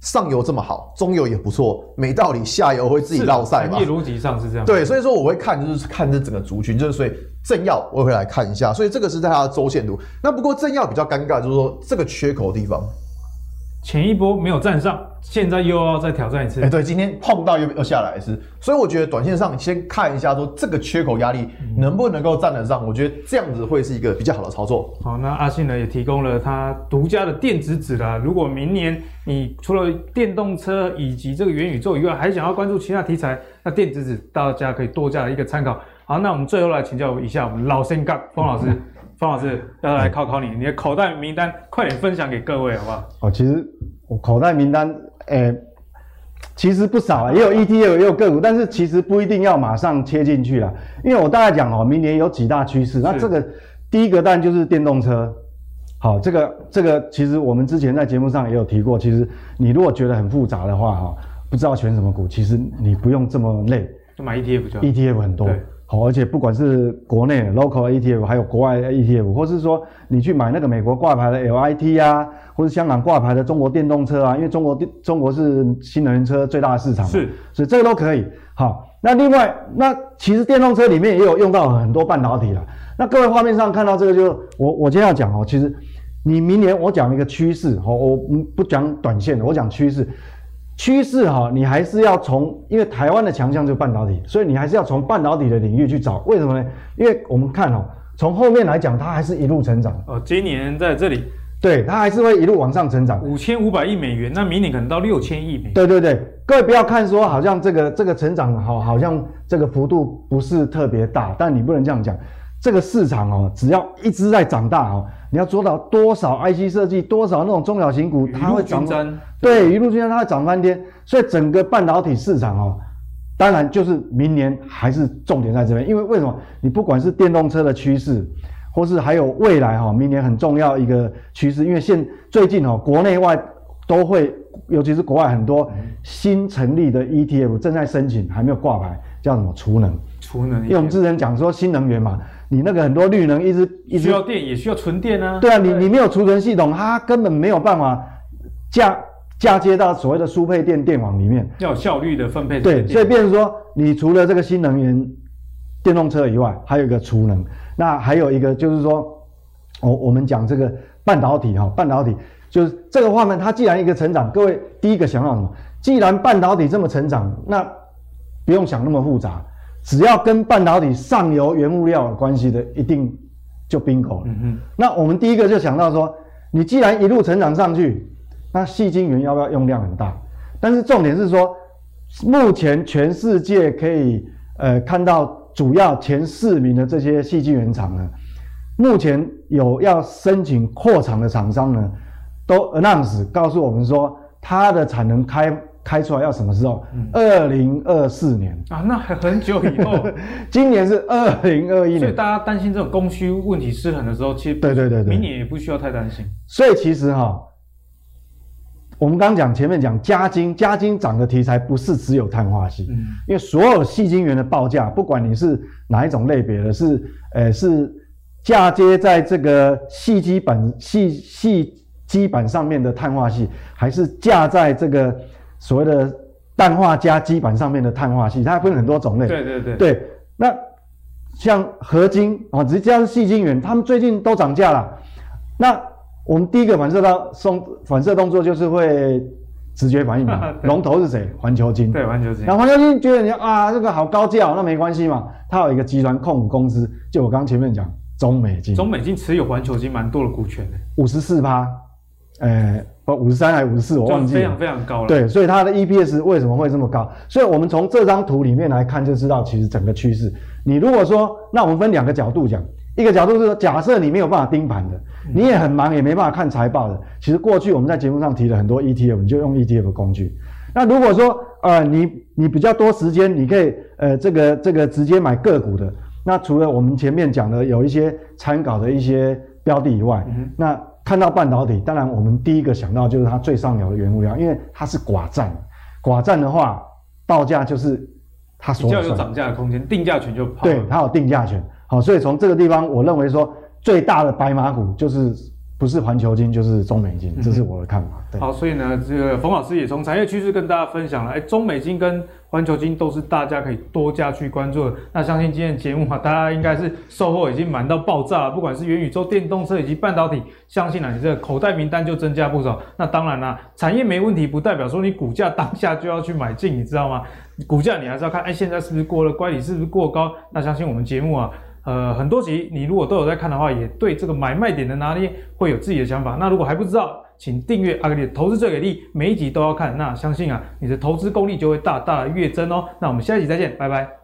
上游这么好，中游也不错，没道理下游会自己绕赛吧？产业逻辑上是这样。对，所以说我会看，就是看这整个族群，就是所以政要我会来看一下，所以这个是在它的周线图。那不过政要比较尴尬，就是说这个缺口的地方。前一波没有站上，现在又要再挑战一次。哎、欸，对，今天碰到又又下来一次，所以我觉得短线上先看一下，说这个缺口压力能不能够站得上，我觉得这样子会是一个比较好的操作。好，那阿信呢也提供了他独家的电子纸啦。如果明年你除了电动车以及这个元宇宙以外，还想要关注其他题材，那电子纸大家可以多加一个参考。好，那我们最后来请教一下我们老先觉封老师。嗯方老师要来考考你，你的口袋名单快点分享给各位好不好？哦，其实我口袋名单，诶、欸，其实不少啊，也有 ETF，也有个股，但是其实不一定要马上切进去啦，因为我大概讲哦，明年有几大趋势，那这个第一个当然就是电动车，好，这个这个其实我们之前在节目上也有提过，其实你如果觉得很复杂的话哈，不知道选什么股，其实你不用这么累，就买 ETF 就好，ETF 很多。好，而且不管是国内 local ETF，还有国外的 ETF，或是说你去买那个美国挂牌的 LIT 啊，或是香港挂牌的中国电动车啊，因为中国电中国是新能源车最大的市场嘛，是，所以这个都可以。好，那另外，那其实电动车里面也有用到很多半导体了。那各位画面上看到这个就，就我我今天要讲哦，其实你明年我讲一个趋势，哦，我不讲短线的，我讲趋势。趋势哈，你还是要从，因为台湾的强项就是半导体，所以你还是要从半导体的领域去找。为什么呢？因为我们看哦，从后面来讲，它还是一路成长。哦，今年在这里，对，它还是会一路往上成长。五千五百亿美元，那明年可能到六千亿美元。对对对，各位不要看说好像这个这个成长好，好像这个幅度不是特别大，但你不能这样讲。这个市场哦，只要一直在长大哦，你要做到多少 IC 设计，多少那种中小型股，它会涨。对，一路均沾，它会涨翻天。所以整个半导体市场哦，当然就是明年还是重点在这边，因为为什么？你不管是电动车的趋势，或是还有未来哈，明年很重要一个趋势，因为现最近哦，国内外都会，尤其是国外很多新成立的 ETF 正在申请，还没有挂牌，叫什么储能？储能，因为我们之前讲说新能源嘛。你那个很多绿能一直一直需要电，也需要纯电啊。对啊，你你没有储存系统，它根本没有办法嫁嫁接到所谓的输配电电网里面。要有效率的分配。对，所以变成说，你除了这个新能源电动车以外，还有一个储能。那还有一个就是说，我我们讲这个半导体哈，半导体就是这个画面，它既然一个成长，各位第一个想到什么？既然半导体这么成长，那不用想那么复杂。只要跟半导体上游原物料有关系的，一定就 bingo 了。嗯嗯。那我们第一个就想到说，你既然一路成长上去，那细晶圆要不要用量很大？但是重点是说，目前全世界可以呃看到主要前四名的这些细晶圆厂呢，目前有要申请扩厂的厂商呢，都 announce 告诉我们说，它的产能开开出来要什么时候？二零二四年啊，那还很久以后。今年是二零二一年，所以大家担心这种供需问题失衡的时候，其实对对对对，明年也不需要太担心。所以其实哈，我们刚刚讲前面讲加金，加金涨的题材不是只有碳化系，嗯，因为所有细晶元的报价，不管你是哪一种类别的，是呃是。嫁接在这个细基板、细细基板上面的碳化系，还是架在这个所谓的氮化镓基板上面的碳化系，它分很多种类。对对对。对，那像合金啊，直接是细晶圆，他们最近都涨价了。那我们第一个反射到送反射动作就是会直觉反应嘛。龙头是谁？环球金。对，环球晶。那环球金觉得你啊，这个好高价，那没关系嘛。它有一个集团控股公司，就我刚前面讲。中美金，中美金持有环球金蛮多的股权的，五十四趴，呃，不，五十三还是五十四，我忘记了，非常非常高了。对，所以它的 EPS 为什么会这么高？所以我们从这张图里面来看，就知道其实整个趋势。你如果说，那我们分两个角度讲，一个角度是说，假设你没有办法盯盘的，你也很忙，也没办法看财报的。其实过去我们在节目上提了很多 ETF，你就用 ETF 工具。那如果说，呃，你你比较多时间，你可以，呃，这个这个直接买个股的。那除了我们前面讲的有一些参考的一些标的以外，嗯、那看到半导体，当然我们第一个想到就是它最上游的原物料，因为它是寡占，寡占的话，报价就是它所有涨价的空间，定价权就跑。对，它有定价权。好，所以从这个地方，我认为说最大的白马股就是。不是环球金就是中美金，这是我的看法。对，好，所以呢，这个冯老师也从产业趋势跟大家分享了，哎，中美金跟环球金都是大家可以多加去关注的。那相信今天的节目啊，大家应该是收获已经满到爆炸了，不管是元宇宙、电动车以及半导体，相信啊，你这个口袋名单就增加不少。那当然啦，产业没问题，不代表说你股价当下就要去买进，你知道吗？股价你还是要看，哎，现在是不是过了乖离，是不是过高？那相信我们节目啊。呃，很多集你如果都有在看的话，也对这个买卖点的拿捏会有自己的想法。那如果还不知道，请订阅阿格力投资最给力，每一集都要看。那相信啊，你的投资功力就会大大的跃增哦。那我们下一集再见，拜拜。